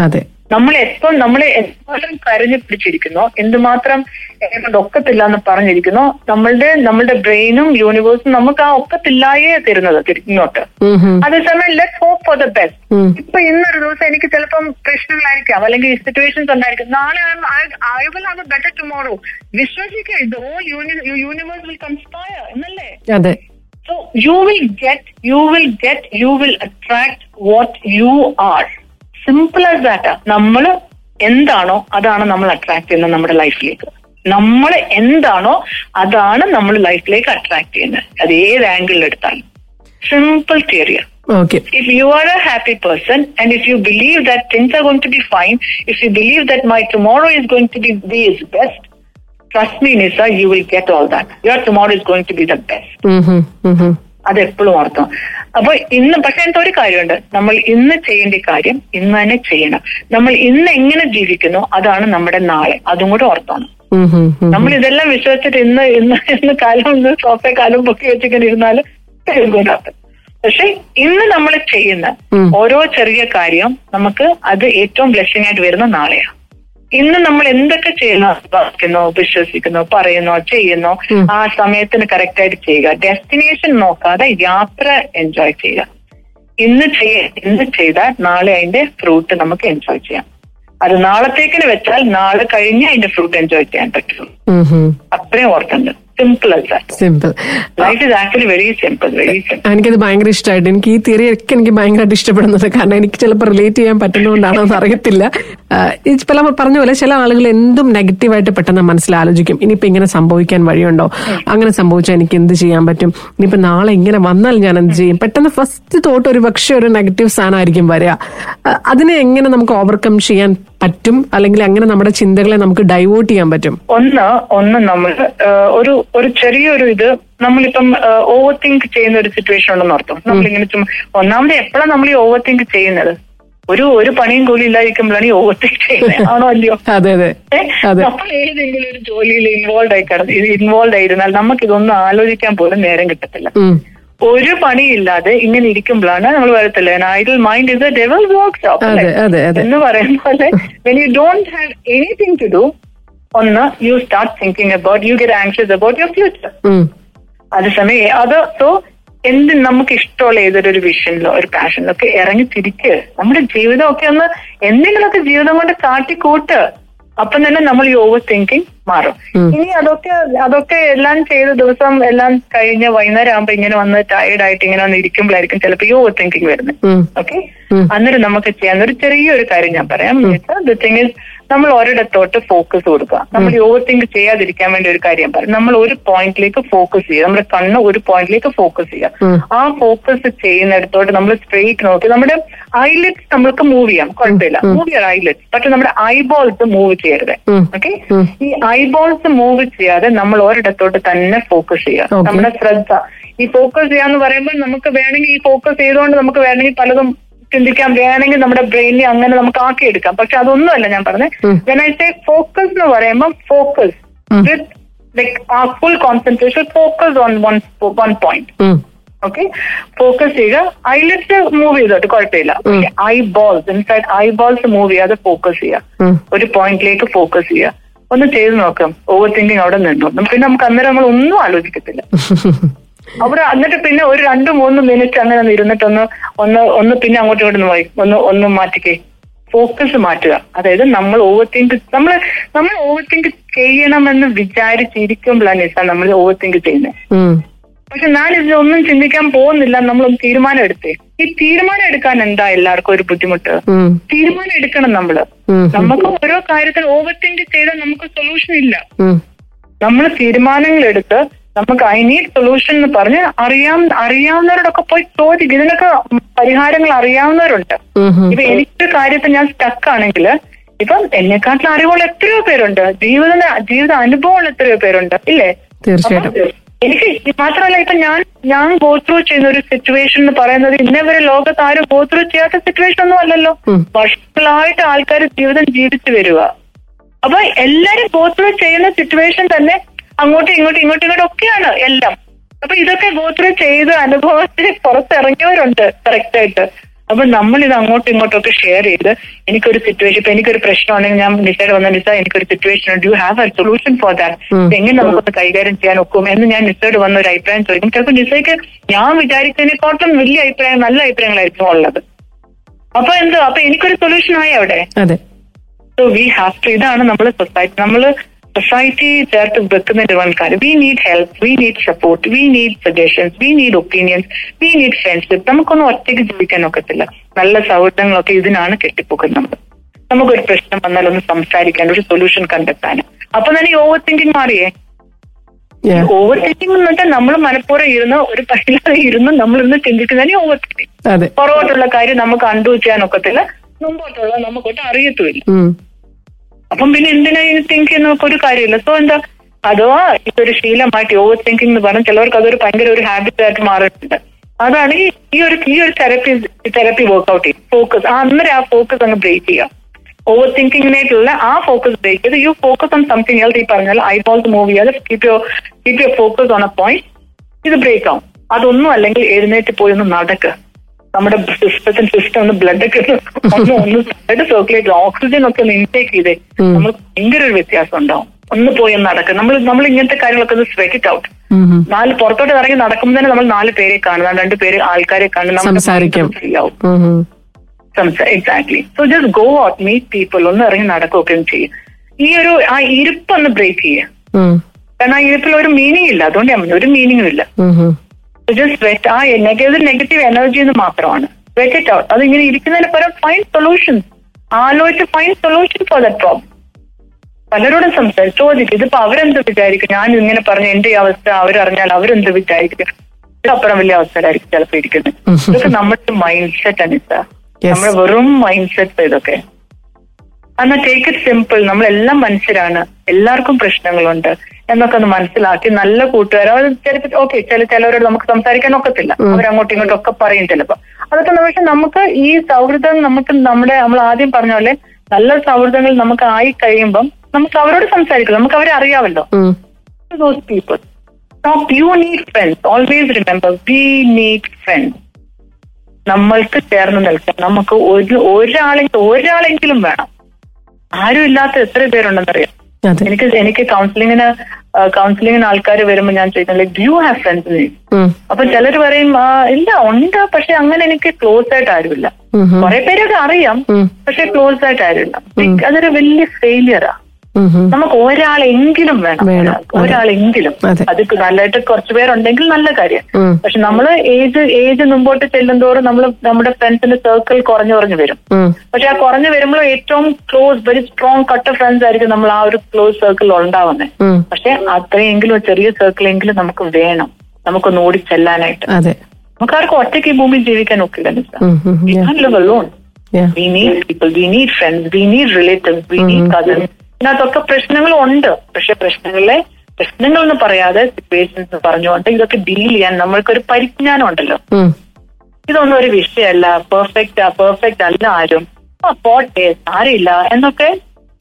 അതെ. നമ്മൾ എപ്പം നമ്മൾ എന്തുമാത്രം കരഞ്ഞു പിടിച്ചിരിക്കുന്നോ. എന്തുമാത്രം കൊണ്ട് ഒക്കത്തില്ല എന്ന് പറഞ്ഞിരിക്കുന്നോ. നമ്മളുടെ നമ്മളുടെ ബ്രെയിനും യൂണിവേഴ്സും നമുക്ക് ആ ഒക്കത്തില്ലായേ തരുന്നത് തിരി- ഇങ്ങോട്ട്. അതേസമയം let hope for the best ഇപ്പൊ ഇന്നൊരു ദിവസം എനിക്ക് ചിലപ്പം പ്രശ്നങ്ങളായിരിക്കാം. അല്ലെങ്കിൽ സിറ്റുവേഷൻസ് ഉണ്ടായിരിക്കും. നാളെ I will have a better tomorrow വിശ്വസിക്കുക ഇത് ഓൾ യൂണിവേഴ്സ് വിൽ കൺസ്പയർ എന്നല്ലേ? അതെ. You will get you will get you will attract what you are. Simple as that നമ്മൾ എന്താണോ അതാണ് നമ്മൾ അട്രാക്ട് ചെയ്യുന്നത് നമ്മുടെ ലൈഫിലേക്ക് നമ്മൾ എന്താണോ അതാണ് നമ്മൾ ലൈഫിലേക്ക് അട്രാക്ട് ചെയ്യുന്നത് അത് ഏത് ആംഗിളിൽ എടുത്താലും simple തിയറിയ okay if you are a happy person and if you believe that things are going to be fine, if you believe that my tomorrow is going to be the best, trust me, Nisa, you will get all that. Your tomorrow is going to be the best. അത് എപ്പോഴും ഓർക്കണം അപ്പൊ ഇന്ന് പക്ഷെ എന്തോ ഒരു കാര്യമുണ്ട്. നമ്മൾ ഇന്ന് ചെയ്യേണ്ട കാര്യം ഇന്ന് തന്നെ ചെയ്യണം. നമ്മൾ ഇന്ന് എങ്ങനെ ജീവിക്കുന്നു അതാണ് നമ്മുടെ നാളെ. അതും കൂടെ ഓർത്തോണം. നമ്മൾ ഇതെല്ലാം വിശ്വസിച്ചിട്ട് ഇന്ന് ഇന്ന് ഇന്ന് കാലം ഇന്ന് സോഫ കാലം പൊക്കി വെച്ചിങ്ങനെ ഇരുന്നാലും പക്ഷെ ഇന്ന് നമ്മൾ ചെയ്യുന്ന ഓരോ ചെറിയ കാര്യം നമുക്ക് അത് ഏറ്റവും ബ്ലെസ്സിങ് ആയിട്ട് വരുന്ന നാളെയാണ്. ഇന്ന് നമ്മൾ എന്തൊക്കെ ചെയ്യുന്നു? വിശ്വസിക്കുന്നു വിശ്വസിക്കുന്നു പറയുന്നോ ചെയ്യുന്നോ? ആ സമയത്തിന് കറക്റ്റ് ആയിട്ട് ചെയ്യുക. ഡെസ്റ്റിനേഷൻ നോക്കാതെ യാത്ര എൻജോയ് ചെയ്യുക. ഇന്ന് ചെയ്യ ഇന്ന് ചെയ്താൽ നാളെ അതിന്റെ ഫ്രൂട്ട് നമുക്ക് എൻജോയ് ചെയ്യാം. അത് നാളത്തേക്കിന് വെച്ചാൽ നാളെ കഴിഞ്ഞ് അതിന്റെ ഫ്രൂട്ട് എൻജോയ് ചെയ്യാൻ പറ്റുള്ളൂ. അത്രയും ഓർക്കുന്നുണ്ട് simple life is actually very simple very simple എനിക്കത് ഭയങ്കര ഇഷ്ടമായിട്ട്. എനിക്ക് ഈ തിയറി ഒക്കെ എനിക്ക് ഭയങ്കരമായിട്ട് ഇഷ്ടപ്പെടുന്നത് കാരണം എനിക്ക് ചിലപ്പോൾ റിലേറ്റ് ചെയ്യാൻ പറ്റുന്നതുകൊണ്ടാണോ എന്ന് അറിയത്തില്ല പല പറഞ്ഞ പോലെ ചില ആളുകൾ എന്തും നെഗറ്റീവായിട്ട് പെട്ടെന്ന് മനസ്സിൽ ആലോചിക്കും. ഇനിയിപ്പോ ഇങ്ങനെ സംഭവിക്കാൻ വഴിയുണ്ടോ? അങ്ങനെ സംഭവിച്ചാൽ എനിക്ക് എന്ത് ചെയ്യാൻ പറ്റും? ഇനിയിപ്പോ നാളെ ഇങ്ങനെ വന്നാൽ ഞാൻ എന്ത് ചെയ്യും? പെട്ടെന്ന് ഫസ്റ്റ് തോട്ട് ഒരു പക്ഷേ ഒരു നെഗറ്റീവ് സാധനമായിരിക്കും വരിക. അതിനെ എങ്ങനെ നമുക്ക് ഓവർകം ചെയ്യാൻ പറ്റും? അല്ലെങ്കിൽ അങ്ങനെ നമ്മുടെ ചിന്തകളെ നമുക്ക് ഡൈവേർട്ട് ചെയ്യാൻ പറ്റും? ഒന്ന് ഒന്ന് നമ്മൾ ഒരു ഒരു ചെറിയൊരു ഇത് നമ്മളിപ്പം ഓവർ തിങ്ക് ചെയ്യുന്ന ഒരു സിറ്റുവേഷൻ ഉണ്ടെന്ന് അർത്ഥം. നമ്മളിങ്ങനെ ചുമ്മാ ഒന്നാമത് എപ്പോഴാണ് നമ്മൾ ഈ ഓവർ തിങ്ക് ചെയ്യുന്നത്? ഒരു ഒരു പണിയും കൂലി ഇല്ലാതിരിക്കുമ്പോഴാണ് ഈ ഓവർ തിങ്ക് ചെയ്യുന്നത്. ആണോ അല്ലയോ? അതെ അതെ. നമ്മൾ ഏതെങ്കിലും ഒരു ജോലിയിൽ ഇൻവോൾവ് ആയി കിടന്ന് ഇൻവോൾവ് ആയിരുന്നാൽ നമുക്ക് ഇതൊന്നും ആലോചിക്കാൻ പോലും നേരം കിട്ടത്തില്ല. ഒരു പണിയില്ലാതെ ഇങ്ങനെ ഇരിക്കുമ്പോഴാണ് നമ്മൾ വരത്തില്ല? Idle mind is a devil work അതെ എന്ന് പറയുന്ന പോലെ when you don't have anything to do ഒന്ന് you start thinking about you get anxious about your future. അതേസമയം അത് സോ എന്ത് നമുക്ക് ഇഷ്ടമുള്ള ഏതൊരു വിഷനിലോ ഒരു പാഷനിലോ ഒക്കെ ഇറങ്ങി തിരിക്ക്. നമ്മുടെ ജീവിതമൊക്കെ ഒന്ന് എന്തെങ്കിലുമൊക്കെ ജീവിതം കൊണ്ട് കാട്ടിക്കൂട്ട്. അപ്പം തന്നെ നമ്മൾ ഈ ഓവർ തിങ്കിങ് മാറും ഇനി അതൊക്കെ അതൊക്കെ എല്ലാം ചെയ്ത ദിവസം എല്ലാം കഴിഞ്ഞ് വൈകുന്നേരം ആകുമ്പോ ഇങ്ങനെ വന്ന് ടയർഡ് ആയിട്ട് ഇങ്ങനെ വന്ന് ഇരിക്കുമ്പോഴായിരിക്കും ചിലപ്പോൾ ഈ ഓവർ തിങ്കിങ് വരുന്നത്. ഓക്കെ അന്നേരം നമുക്ക് ചെയ്യാൻ ഒരു ചെറിയൊരു കാര്യം ഞാൻ പറയാം. ദ തിങ് ഇസ് നമ്മൾ ഒരിടത്തോട്ട് ഫോക്കസ് കൊടുക്കുക. നമ്മൾ ഓവർ തിങ്ക് ചെയ്യാതിരിക്കാൻ വേണ്ടി ഒരു കാര്യം പറയും നമ്മൾ ഒരു പോയിന്റിലേക്ക് ഫോക്കസ് ചെയ്യുക. നമ്മുടെ കണ്ണ് ഒരു പോയിന്റിലേക്ക് ഫോക്കസ് ചെയ്യുക. ആ ഫോക്കസ് ചെയ്യുന്നിടത്തോട്ട് നമ്മൾ സ്ട്രെയിറ്റ് നോക്കി. നമ്മുടെ ഐലെറ്റ്സ് നമ്മൾക്ക് മൂവ് ചെയ്യാം. കുഴപ്പമില്ല. മൂവ് ചെയ്യാം ഐലെറ്റ്സ് പക്ഷെ നമ്മുടെ ഐബോൾസ് മൂവ് ചെയ്യരുത്. ഓക്കെ ഈ ഐബോൾസ് മൂവ് ചെയ്യാതെ നമ്മൾ ഒരിടത്തോട്ട് തന്നെ ഫോക്കസ് ചെയ്യുക. നമ്മുടെ ശ്രദ്ധ. ഈ ഫോക്കസ് ചെയ്യാന്ന് പറയുമ്പോൾ നമുക്ക് വേണമെങ്കിൽ ഈ ഫോക്കസ് ചെയ്തുകൊണ്ട് നമുക്ക് വേണമെങ്കിൽ പലതും ചിന്തിക്കാം വേണമെങ്കിൽ നമ്മുടെ ബ്രെയിനിൽ അങ്ങനെ നമുക്ക് ആക്കിയെടുക്കാം പക്ഷെ അതൊന്നുമല്ല ഞാൻ പറഞ്ഞത്. വെൻ ഐ സേ ഫോക്കസ് എന്ന് പറയുമ്പോൾ ഫോക്കസ് വിത്ത് ലൈക് ആ full concentration focus on one one point. Okay focus ചെയ്യുക. ഐലെറ്റ്സ് മൂവ് ചെയ്തോട്ട് കുഴപ്പമില്ല. Eyeballs inside eyeballs move ചെയ്യാതെ ഫോക്കസ് ചെയ്യുക. ഒരു പോയിന്റിലേക്ക് ഫോക്കസ് ചെയ്യുക. ഒന്ന് ചെയ്ത് നോക്കാം. ഓവർ തിങ്കിങ് അവിടെ നിന്നു. പിന്നെ നമുക്ക് അന്നേരം നമ്മൾ ഒന്നും ആലോചിക്കത്തില്ല. അവിടെ എന്നിട്ട് പിന്നെ ഒരു രണ്ട് മൂന്ന് മിനിറ്റ് അങ്ങനെ ഒന്ന് ഇരുന്നിട്ടൊന്ന് ഒന്ന് ഒന്ന് പിന്നെ അങ്ങോട്ടും ഇങ്ങോട്ടും പോയി ഒന്ന് ഒന്ന് മാറ്റിക്കേ. ഫോക്കസ് മാറ്റുക. അതായത് നമ്മൾ ഓവർ തിങ്ക് നമ്മൾ നമ്മൾ ഓവർ തിങ്ക് ചെയ്യണമെന്ന് വിചാരിച്ചിരിക്കുമ്പോഴാണ് നിസ നമ്മൾ ഓവർ തിങ്ക് ചെയ്യുന്നത്. പക്ഷെ ഞാൻ ഇതിലൊന്നും ചിന്തിക്കാൻ പോകുന്നില്ല. നമ്മളൊന്ന് തീരുമാനം എടുത്തേ. ഈ തീരുമാനം എടുക്കാൻ എന്താ എല്ലാവർക്കും ഒരു ബുദ്ധിമുട്ട്? തീരുമാനം എടുക്കണം നമ്മൾ. നമുക്ക് ഓരോ കാര്യത്തിൽ ഓവർ തിങ്ക് ചെയ്താൽ നമുക്ക് സൊല്യൂഷൻ ഇല്ല. നമ്മൾ തീരുമാനങ്ങൾ എടുത്ത് നമുക്ക് ഐ നീഡ് സൊല്യൂഷൻ എന്ന് പറഞ്ഞ് അറിയാം അറിയാവുന്നവരോടൊക്കെ പോയി ചോദിക്കും. ഇതിനൊക്കെ പരിഹാരങ്ങൾ അറിയാവുന്നവരുണ്ട്. ഇപ്പൊ എനിക്കൊരു കാര്യത്തിൽ ഞാൻ സ്റ്റക്ക് ആണെങ്കിൽ ഇപ്പം എന്നെക്കാട്ടിലും അറിവുള്ള എത്രയോ പേരുണ്ട്. ജീവിത ജീവിത അനുഭവമുള്ള എത്രയോ പേരുണ്ട്. ഇല്ലേ? തീർച്ചയായിട്ടും. എനിക്ക് മാത്രമല്ല ഇപ്പൊ ഞാൻ ഞാൻ ഗോത്രൂ ചെയ്യുന്ന ഒരു സിറ്റുവേഷൻ എന്ന് പറയുന്നത് ഇന്നേ വരെ ലോകത്ത് ആരും ഗോത്രൂ ചെയ്യാത്ത സിറ്റുവേഷൻ ഒന്നും അല്ലല്ലോ. വർഷങ്ങളായിട്ട് ആൾക്കാർ ജീവിതം ജീവിച്ചു വരിക. അപ്പൊ എല്ലാരും ഗോത്രൂ ചെയ്യുന്ന സിറ്റുവേഷൻ തന്നെ അങ്ങോട്ടും ഇങ്ങോട്ടും ഇങ്ങോട്ടും ഇങ്ങോട്ടും ഒക്കെയാണ് എല്ലാം. അപ്പൊ ഇതൊക്കെ ഗോത്രം ചെയ്ത് അനുഭവത്തിൽ പുറത്തിറങ്ങിയവരുണ്ട് കറക്റ്റ് ആയിട്ട്. അപ്പൊ നമ്മൾ ഇത് അങ്ങോട്ടും ഇങ്ങോട്ടും ഒക്കെ ഷെയർ ചെയ്ത് എനിക്കൊരു സിറ്റുവേഷൻ ഇപ്പൊ എനിക്കൊരു പ്രശ്നമാണെങ്കിൽ ഞാൻ നിസയുടെ വന്ന നിസ എനിക്കൊരു സിറ്റുവേഷൻ ഉണ്ട്. You have a solution for that എങ്ങനെ നമുക്കൊന്ന് കൈകാര്യം ചെയ്യാൻ ഒക്കും എന്ന് ഞാൻ നിസയോട് വന്ന ഒരു അഭിപ്രായം ചോദിക്കും. ചിലപ്പോൾ നിസയ്ക്ക് ഞാൻ വിചാരിച്ചതിനെക്കാട്ടും വലിയ അഭിപ്രായം നല്ല അഭിപ്രായങ്ങളായിരിക്കും ഉള്ളത്. അപ്പൊ എന്തോ? അപ്പൊ എനിക്കൊരു സൊല്യൂഷൻ ആയി അവിടെ. സോ വി ഹാവ് ടു ഇതാണ് നമ്മൾ സൊസൈറ്റി നമ്മൾ സൊസൈറ്റി ചേർത്ത് വെക്കുന്ന കാര്യം we need help we need support we need suggestions we need opinions we need friendship നമുക്കൊന്നും ഒറ്റയ്ക്ക് ജീവിക്കാൻ ഒക്കത്തില്ല നല്ല സൗഹൃദങ്ങളൊക്കെ ഇതിനാണ് കെട്ടിപ്പോക്കുന്നത് നമുക്കൊരു പ്രശ്നം വന്നാൽ ഒന്ന് സംസാരിക്കാൻ ഒരു സൊല്യൂഷൻ കണ്ടെത്താൻ. അപ്പൊ തന്നെ ഓവർ തിങ്കിങ് മാറിയേ? ഓവർ തിങ്കിങ് എന്ന് വെച്ചാൽ നമ്മൾ മനഃപൂർവം ഇരുന്ന് ഒരു പരിഹാരം ഇരുന്ന് നമ്മൾ ഇന്ന് ചിന്തിക്കുന്നതിന് ഓവർ തിങ്കിങ് പുറകോട്ടുള്ള കാര്യം നമുക്ക് അണ്ടു ചെയ്യാൻ ഒക്കത്തില്ല മുമ്പോട്ടുള്ള നമുക്കൊട്ട് അറിയത്തുമില്ല. അപ്പം പിന്നെ എന്തിനാ ഈ തിങ്ക് ചെയ്യുന്ന ഒരു കാര്യമില്ല. സോ എന്താ? അഥവാ ഇതൊരു ശീലമായിട്ട് ഓവർ തിങ്കിങ് എന്ന് പറഞ്ഞാൽ ചിലവർക്ക് അതൊരു ഭയങ്കര ഒരു ഹാബിറ്റ് ആയിട്ട് മാറിയിട്ടുണ്ട്. അതാണ് ഈ ഒരു ഈ ഒരു തെറപ്പി തെറപ്പി വർക്ക്ഔട്ട് ചെയ്യും. ഫോക്കസ് അന്നേരം ആ ഫോക്കസ് അങ്ങ് ബ്രേക്ക് ചെയ്യുക. ഓവർ തിങ്കിങ്ങിനായിട്ടുള്ള ആ ഫോക്കസ് ബ്രേക്ക് ചെയ്ത് you focus on something else ഈ പറഞ്ഞാൽ ഐ ബോൾസ് മൂവ് ചെയ്യാതെ keep your keep your focus on a point ഇത് ബ്രേക്ക് ആവും. അതൊന്നും അല്ലെങ്കിൽ എഴുന്നേറ്റ് പോയി ഒന്ന് നടക്കുക നമ്മുടെ സിസ്റ്റത്തിന് സിസ്റ്റം ഒന്ന് ബ്ലഡ് ഒക്കെ ഒന്ന് ഒന്ന് ബ്ലഡ് സർക്കുലേറ്റ് ഓക്സിജൻ ഒക്കെ ഒന്ന് ഇൻടേക്ക് ചെയ്തേ നമ്മൾ ഭയങ്കര ഒരു വ്യത്യാസം ഉണ്ടാവും. ഒന്ന് പോയി ഒന്ന് നടക്കുക നമ്മൾ നമ്മൾ ഇങ്ങനത്തെ കാര്യങ്ങളൊക്കെ ഒന്ന് സ്വെറ്റ് ഔട്ട് ഉം. ഉം. നാല് പുറത്തോട്ട് ഇറങ്ങി നടക്കുമ്പോൾ തന്നെ നമ്മൾ നാല് പേരെ കാണുന്ന രണ്ട് പേര് ആൾക്കാരെ കാണുന്ന സംസാരിക്കും. Exactly so just go out meet people ഒന്ന് ഇറങ്ങി നടക്കുകയൊക്കെ ചെയ്യും. ഈ ഒരു ആ ഇരിപ്പ് ഒന്ന് ബ്രേക്ക് ചെയ്യുക. കാരണം ആ ഇരിപ്പിൽ ഒരു മീനിങ് ഇല്ല. അതുകൊണ്ട് ഒരു മീനിങ്ങും ഇല്ല. ഉം, സ്ട്രെസ് ആ നെഗറ്റീവ് നെഗറ്റീവ് എനർജി എന്ന് മാത്രമാണ്. വെറ്റ് ഇറ്റ് ഔട്ട് അതിങ്ങനെ ഇരിക്കുന്നതിന് പകരം ഫൈൻ സൊല്യൂഷൻ ആലോചിച്ച് fine solution for that problem പലരോടും സംസാരിച്ചു ചോദിക്കും ഇതിപ്പോ അവരെന്ത് വിചാരിക്കും? ഞാൻ ഇങ്ങനെ പറഞ്ഞ എന്റെ ഈ അവസ്ഥ അവരറിഞ്ഞാൽ അവരെന്ത് വിചാരിക്കും? ഇതിനപ്പുറം വലിയ അവസ്ഥയിലായിരിക്കും ചിലപ്പോൾ ഇരിക്കുന്നത്. ഇതൊക്കെ നമ്മുടെ മൈൻഡ് സെറ്റ് ആണ് സാർ. നമ്മുടെ വെറും മൈൻഡ് സെറ്റ് ഇതൊക്കെ. എന്നാ ടേക്ക് ഇറ്റ് സിമ്പിൾ നമ്മളെല്ലാം മനുഷ്യരാണ്. എല്ലാവർക്കും പ്രശ്നങ്ങളുണ്ട്. എന്നൊക്കെ ഒന്ന് മനസ്സിലാക്കി നല്ല കൂട്ടുകാരോ. അവർ ചിലപ്പോൾ ഓക്കെ ചില ചിലവരോട് നമുക്ക് സംസാരിക്കാൻ ഒക്കത്തില്ല. അവരങ്ങോട്ടും ഇങ്ങോട്ടും ഒക്കെ പറയും ചിലപ്പോ. അതൊക്കെ പക്ഷെ നമുക്ക് ഈ സൗഹൃദം നമുക്ക് നമ്മുടെ നമ്മൾ ആദ്യം പറഞ്ഞ പോലെ നല്ല സൗഹൃദങ്ങൾ നമുക്ക് ആയി കഴിയുമ്പം നമുക്ക് അവരോട് സംസാരിക്കാം. നമുക്ക് അവരെ അറിയാമല്ലോ. Those people you need friends always remember we need remember, we need friends. നമ്മൾക്ക് ചേർന്ന് നിൽക്കാം നമുക്ക് ഒരു ഒരാളെങ്കിലും ഒരാളെങ്കിലും വേണം. ആരും ഇല്ലാത്ത എത്ര പേരുണ്ടെന്നറിയാം എനിക്ക് എനിക്ക് കൗൺസിലിങ്ങിന് കൗൺസിലിങ്ങിന് ആൾക്കാർ വരുമ്പോൾ ഞാൻ ചോദിക്കുന്നത് ലൈക്ക് യു ഹാവ് ഫ്രണ്ട്സ്. അപ്പൊ ചിലർ പറയും "ആ, ഇല്ല ഉണ്ട് പക്ഷെ അങ്ങനെ എനിക്ക് ക്ലോസ് ആയിട്ട് ആരുമില്ല. കുറെ പേരൊക്കെ അറിയാം. പക്ഷെ ക്ലോസ് ആയിട്ട് ആരുമില്ല അതൊരു വലിയ ഫെയിലിയറാ. നമുക്ക് ഒരാളെങ്കിലും വേണം. ഒരാളെങ്കിലും. അതെ. നല്ലതായിട്ട് കുറച്ച് പേരുണ്ടെങ്കിൽ നല്ല കാര്യം. പക്ഷെ നമ്മൾ ഏജ് ഏജ് മുമ്പോട്ട് ചെല്ലുന്തോറും നമ്മൾ നമ്മുടെ ഫ്രണ്ട്സിന്റെ സർക്കിൾ കുറഞ്ഞു കുറഞ്ഞു വരും. പക്ഷെ ആ കുറഞ്ഞു വരുമ്പോൾ ഏറ്റവും ക്ലോസ് വെരി സ്ട്രോങ് കട്ട ഫ്രണ്ട്സ് ആയിരിക്കും നമ്മൾ ആ ഒരു ക്ലോസ് സർക്കിൾ ഉണ്ടാവുന്നത്. പക്ഷെ അത്രയെങ്കിലും ചെറിയ സർക്കിൾ എങ്കിലും നമുക്ക് വേണം. നമുക്കൊന്ന് ഓടി ചെല്ലാനായിട്ട്. നമുക്ക് ആർക്കും ഒറ്റയ്ക്ക് ഭൂമി ഭൂമിയിൽ ജീവിക്കാൻ ഒക്കില്ല. Nissar. Lone we need people we need friends we need relatives we need cousins ഇതിനകത്തൊക്കെ പ്രശ്നങ്ങളും ഉണ്ട് പക്ഷെ പ്രശ്നങ്ങളെ പ്രശ്നങ്ങൾ എന്ന് പറയാതെ സിറ്റുവേഷൻസ് പറഞ്ഞുകൊണ്ട് ഇതൊക്കെ ഡീൽ ചെയ്യാൻ നമ്മൾക്കൊരു പരിജ്ഞാനം ഉണ്ടല്ലോ. ഇതൊന്നും ഒരു വിഷയമല്ല. പെർഫെക്റ്റ് പെർഫെക്റ്റ് അല്ല ആരും. ആ പോട്ടെ സാരമില്ല എന്നൊക്കെ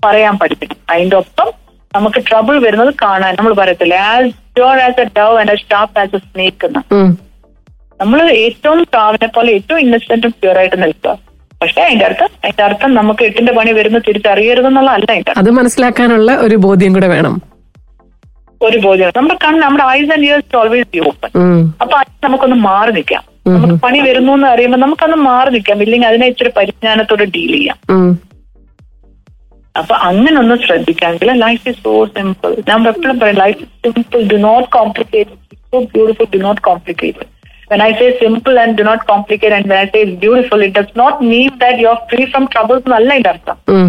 പറയാൻ പഠിക്കണം അതിന്റെ ഒപ്പം നമുക്ക് ട്രബിൾ വരുന്നത് കാണാൻ നമ്മൾ പറയത്തില്ല as door as a dove and staff as a snake. നമ്മൾ ഏറ്റവും പ്രാവിനെ പോലെ ഏറ്റവും ഇന്നസെന്റും പ്യൂർ ആയിട്ട് നിൽക്കുക. പക്ഷെ അതിന്റെ അർത്ഥം അതിന്റെ അർത്ഥം നമുക്ക് എട്ടിന്റെ പണി വരുന്ന തിരിച്ചറിയരുതെന്നുള്ളതല്ല അതിന്റെ അത് മനസ്സിലാക്കാനുള്ള ഒരു ബോധ്യം കൂടെ വേണം. ഒരു ബോധ്യം. നമ്മുടെ കണ്ണ് നമ്മുടെ eyes and ears always be open അപ്പൊ അത് നമുക്കൊന്ന് മാറി നിൽക്കാം. നമുക്ക് പണി വരുന്നു എന്ന് അറിയുമ്പോൾ നമുക്കൊന്ന് മാറി നിൽക്കാം. ഇല്ലെങ്കിൽ അതിനെ ഇച്ചിരി പരിജ്ഞാനത്തോടെ ഡീൽ ചെയ്യാം. അപ്പൊ അങ്ങനെ ഒന്ന് ശ്രദ്ധിക്കാമെങ്കിൽ ലൈഫ് ഇസ് സോ സിമ്പിൾ നമ്മൾ എപ്പോഴും പറയും life is simple do not complicate so beautiful do not complicate When I say simple and do not complicate and when I say beautiful, it does not mean that you are free from troubles എന്നല്ല ഇതിന്റെ അർത്ഥം. ഉം.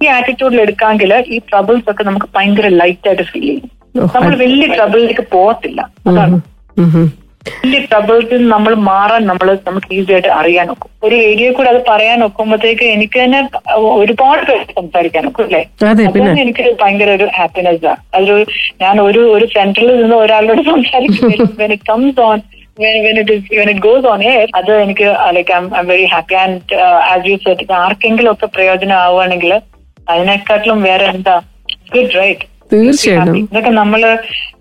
ഈ ആറ്റിറ്റ്യൂഡിൽ എടുക്കാമെങ്കിൽ ഈ troubles ഒക്കെ നമുക്ക് ഭയങ്കര light ആയിട്ട് ഫീൽ ചെയ്യും. നമ്മൾ വലിയ ട്രബിളിലേക്ക് പോകത്തില്ല. അതാണ്. വലിയ ട്രബിൾസിൽ നിന്ന് നമ്മൾ മാറാൻ നമ്മൾ നമുക്ക് ഈസി ആയിട്ട് അറിയാൻ നോക്കും ഒരു റേഡിയോ കൂടെ അത് പറയാൻ നോക്കുമ്പോഴത്തേക്ക് എനിക്ക് തന്നെ ഒരുപാട് പേര് സംസാരിക്കാൻ നോക്കും അല്ലേ? അതെ അതൊന്നും എനിക്ക് ഭയങ്കര ഒരു ഹാപ്പിനെസ് ആണ് അതൊരു ഞാൻ ഒരു ഒരു സെന്ററിൽ നിന്ന് ഒരാളോട് സംസാരിക്കുമ്പോൾ comes on when when it is when it goes on air അത് എനിക്ക് like I'm very happy and as you set ആർക്കെങ്കിലും ഒക്കെ പ്രയോജനം ആവുകയാണെങ്കിൽ അതിനെക്കാട്ടിലും വേറെ എന്താ? ഗുഡ് റൈറ്റ് തീർച്ചയായിട്ടും. ഇതൊക്കെ നമ്മൾ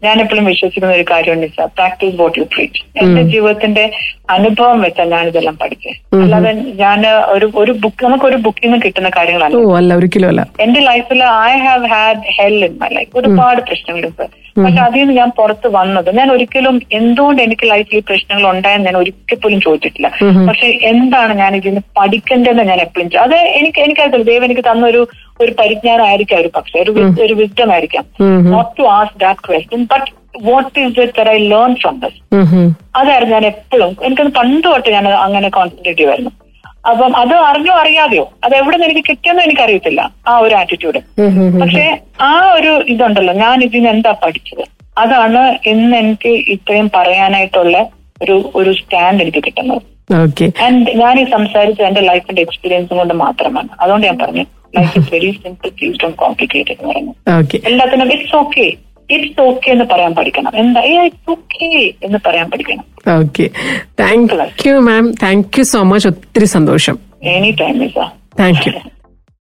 ഞാൻ എപ്പോഴും വിശ്വസിക്കുന്ന ഒരു കാര്യമുണ്ട് sir practice what you preach എന്റെ ജീവിതത്തിന്റെ അനുഭവം വെച്ചാൽ ഞാൻ ഇതെല്ലാം പഠിച്ചത് അല്ലാതെ ഞാൻ ഒരു ഒരു ബുക്ക് നമുക്ക് ഒരു ബുക്കിൽ നിന്ന് കിട്ടുന്ന കാര്യങ്ങളല്ല. ഒരിക്കലും എന്റെ ലൈഫിൽ I have had hell in my life ഒരുപാട് പ്രശ്നങ്ങളുണ്ട് പക്ഷെ അതിൽ നിന്ന് ഞാൻ പുറത്ത് വന്നത് ഞാൻ ഒരിക്കലും എന്തുകൊണ്ട് എനിക്ക് ലൈഫിൽ ഈ പ്രശ്നങ്ങൾ ഉണ്ടായെന്ന് ഞാൻ ഒരിക്കൽ പോലും ചോദിച്ചിട്ടില്ല പക്ഷെ എന്താണ് ഞാൻ ഇതിൽ നിന്ന് പഠിക്കേണ്ടതെന്ന് ഞാൻ എപ്പോഴും അത് എനിക്ക് എനിക്കറിയത്തില്ല. ദൈവം എനിക്ക് തന്നൊരു ഒരു ഒരു പരിജ്ഞാനം ആയിരിക്കാം ഒരു പക്ഷെ ഒരു ഒരു വിസ്ഡം ആയിരിക്കാം. Not to ask that question but what is it I learn from this. അതായിരുന്നു ഞാൻ എപ്പോഴും എനിക്കത് പണ്ട് തൊട്ട് ഞാൻ അങ്ങനെ കോൺസെൻട്രേറ്റ് ചെയ്യുമായിരുന്നു അപ്പം അത് അറിഞ്ഞോ അറിയാതെയോ അത് എവിടെ നിന്ന് എനിക്ക് കിട്ടിയെന്ന് എനിക്കറിയത്തില്ല ആ ഒരു ആറ്റിറ്റ്യൂഡ് ഉം. പക്ഷെ ആ ഒരു ഇതുണ്ടല്ലോ ഞാൻ ഇതിന് എന്താ പഠിച്ചത്? അതാണ് ഇന്ന് എനിക്ക് ഇത്രയും പറയാനായിട്ടുള്ള ഒരു ഒരു സ്റ്റാൻഡ് എനിക്ക് കിട്ടുന്നത്. ആൻഡ് ഞാൻ ഈ സംസാരിച്ച എന്റെ ലൈഫിന്റെ എക്സ്പീരിയൻസും കൊണ്ട് മാത്രമാണ്. അതുകൊണ്ട് ഞാൻ പറഞ്ഞു life is very simple please don't complicated എന്ന് പറഞ്ഞു എല്ലാത്തിനും ഇറ്റ്സ് ഓക്കെ ഇറ്റ്സ് ഓക്കെ എന്ന് പറയാൻ പഠിക്കണം. എന്താ? ഇറ്റ്സ് ഓക്കെ എന്ന് പറയാൻ പഠിക്കണം. Okay thank you ma'am thank you so much ഒത്തിരി സന്തോഷം. എനി ടൈം ഇസാ താങ്ക് യു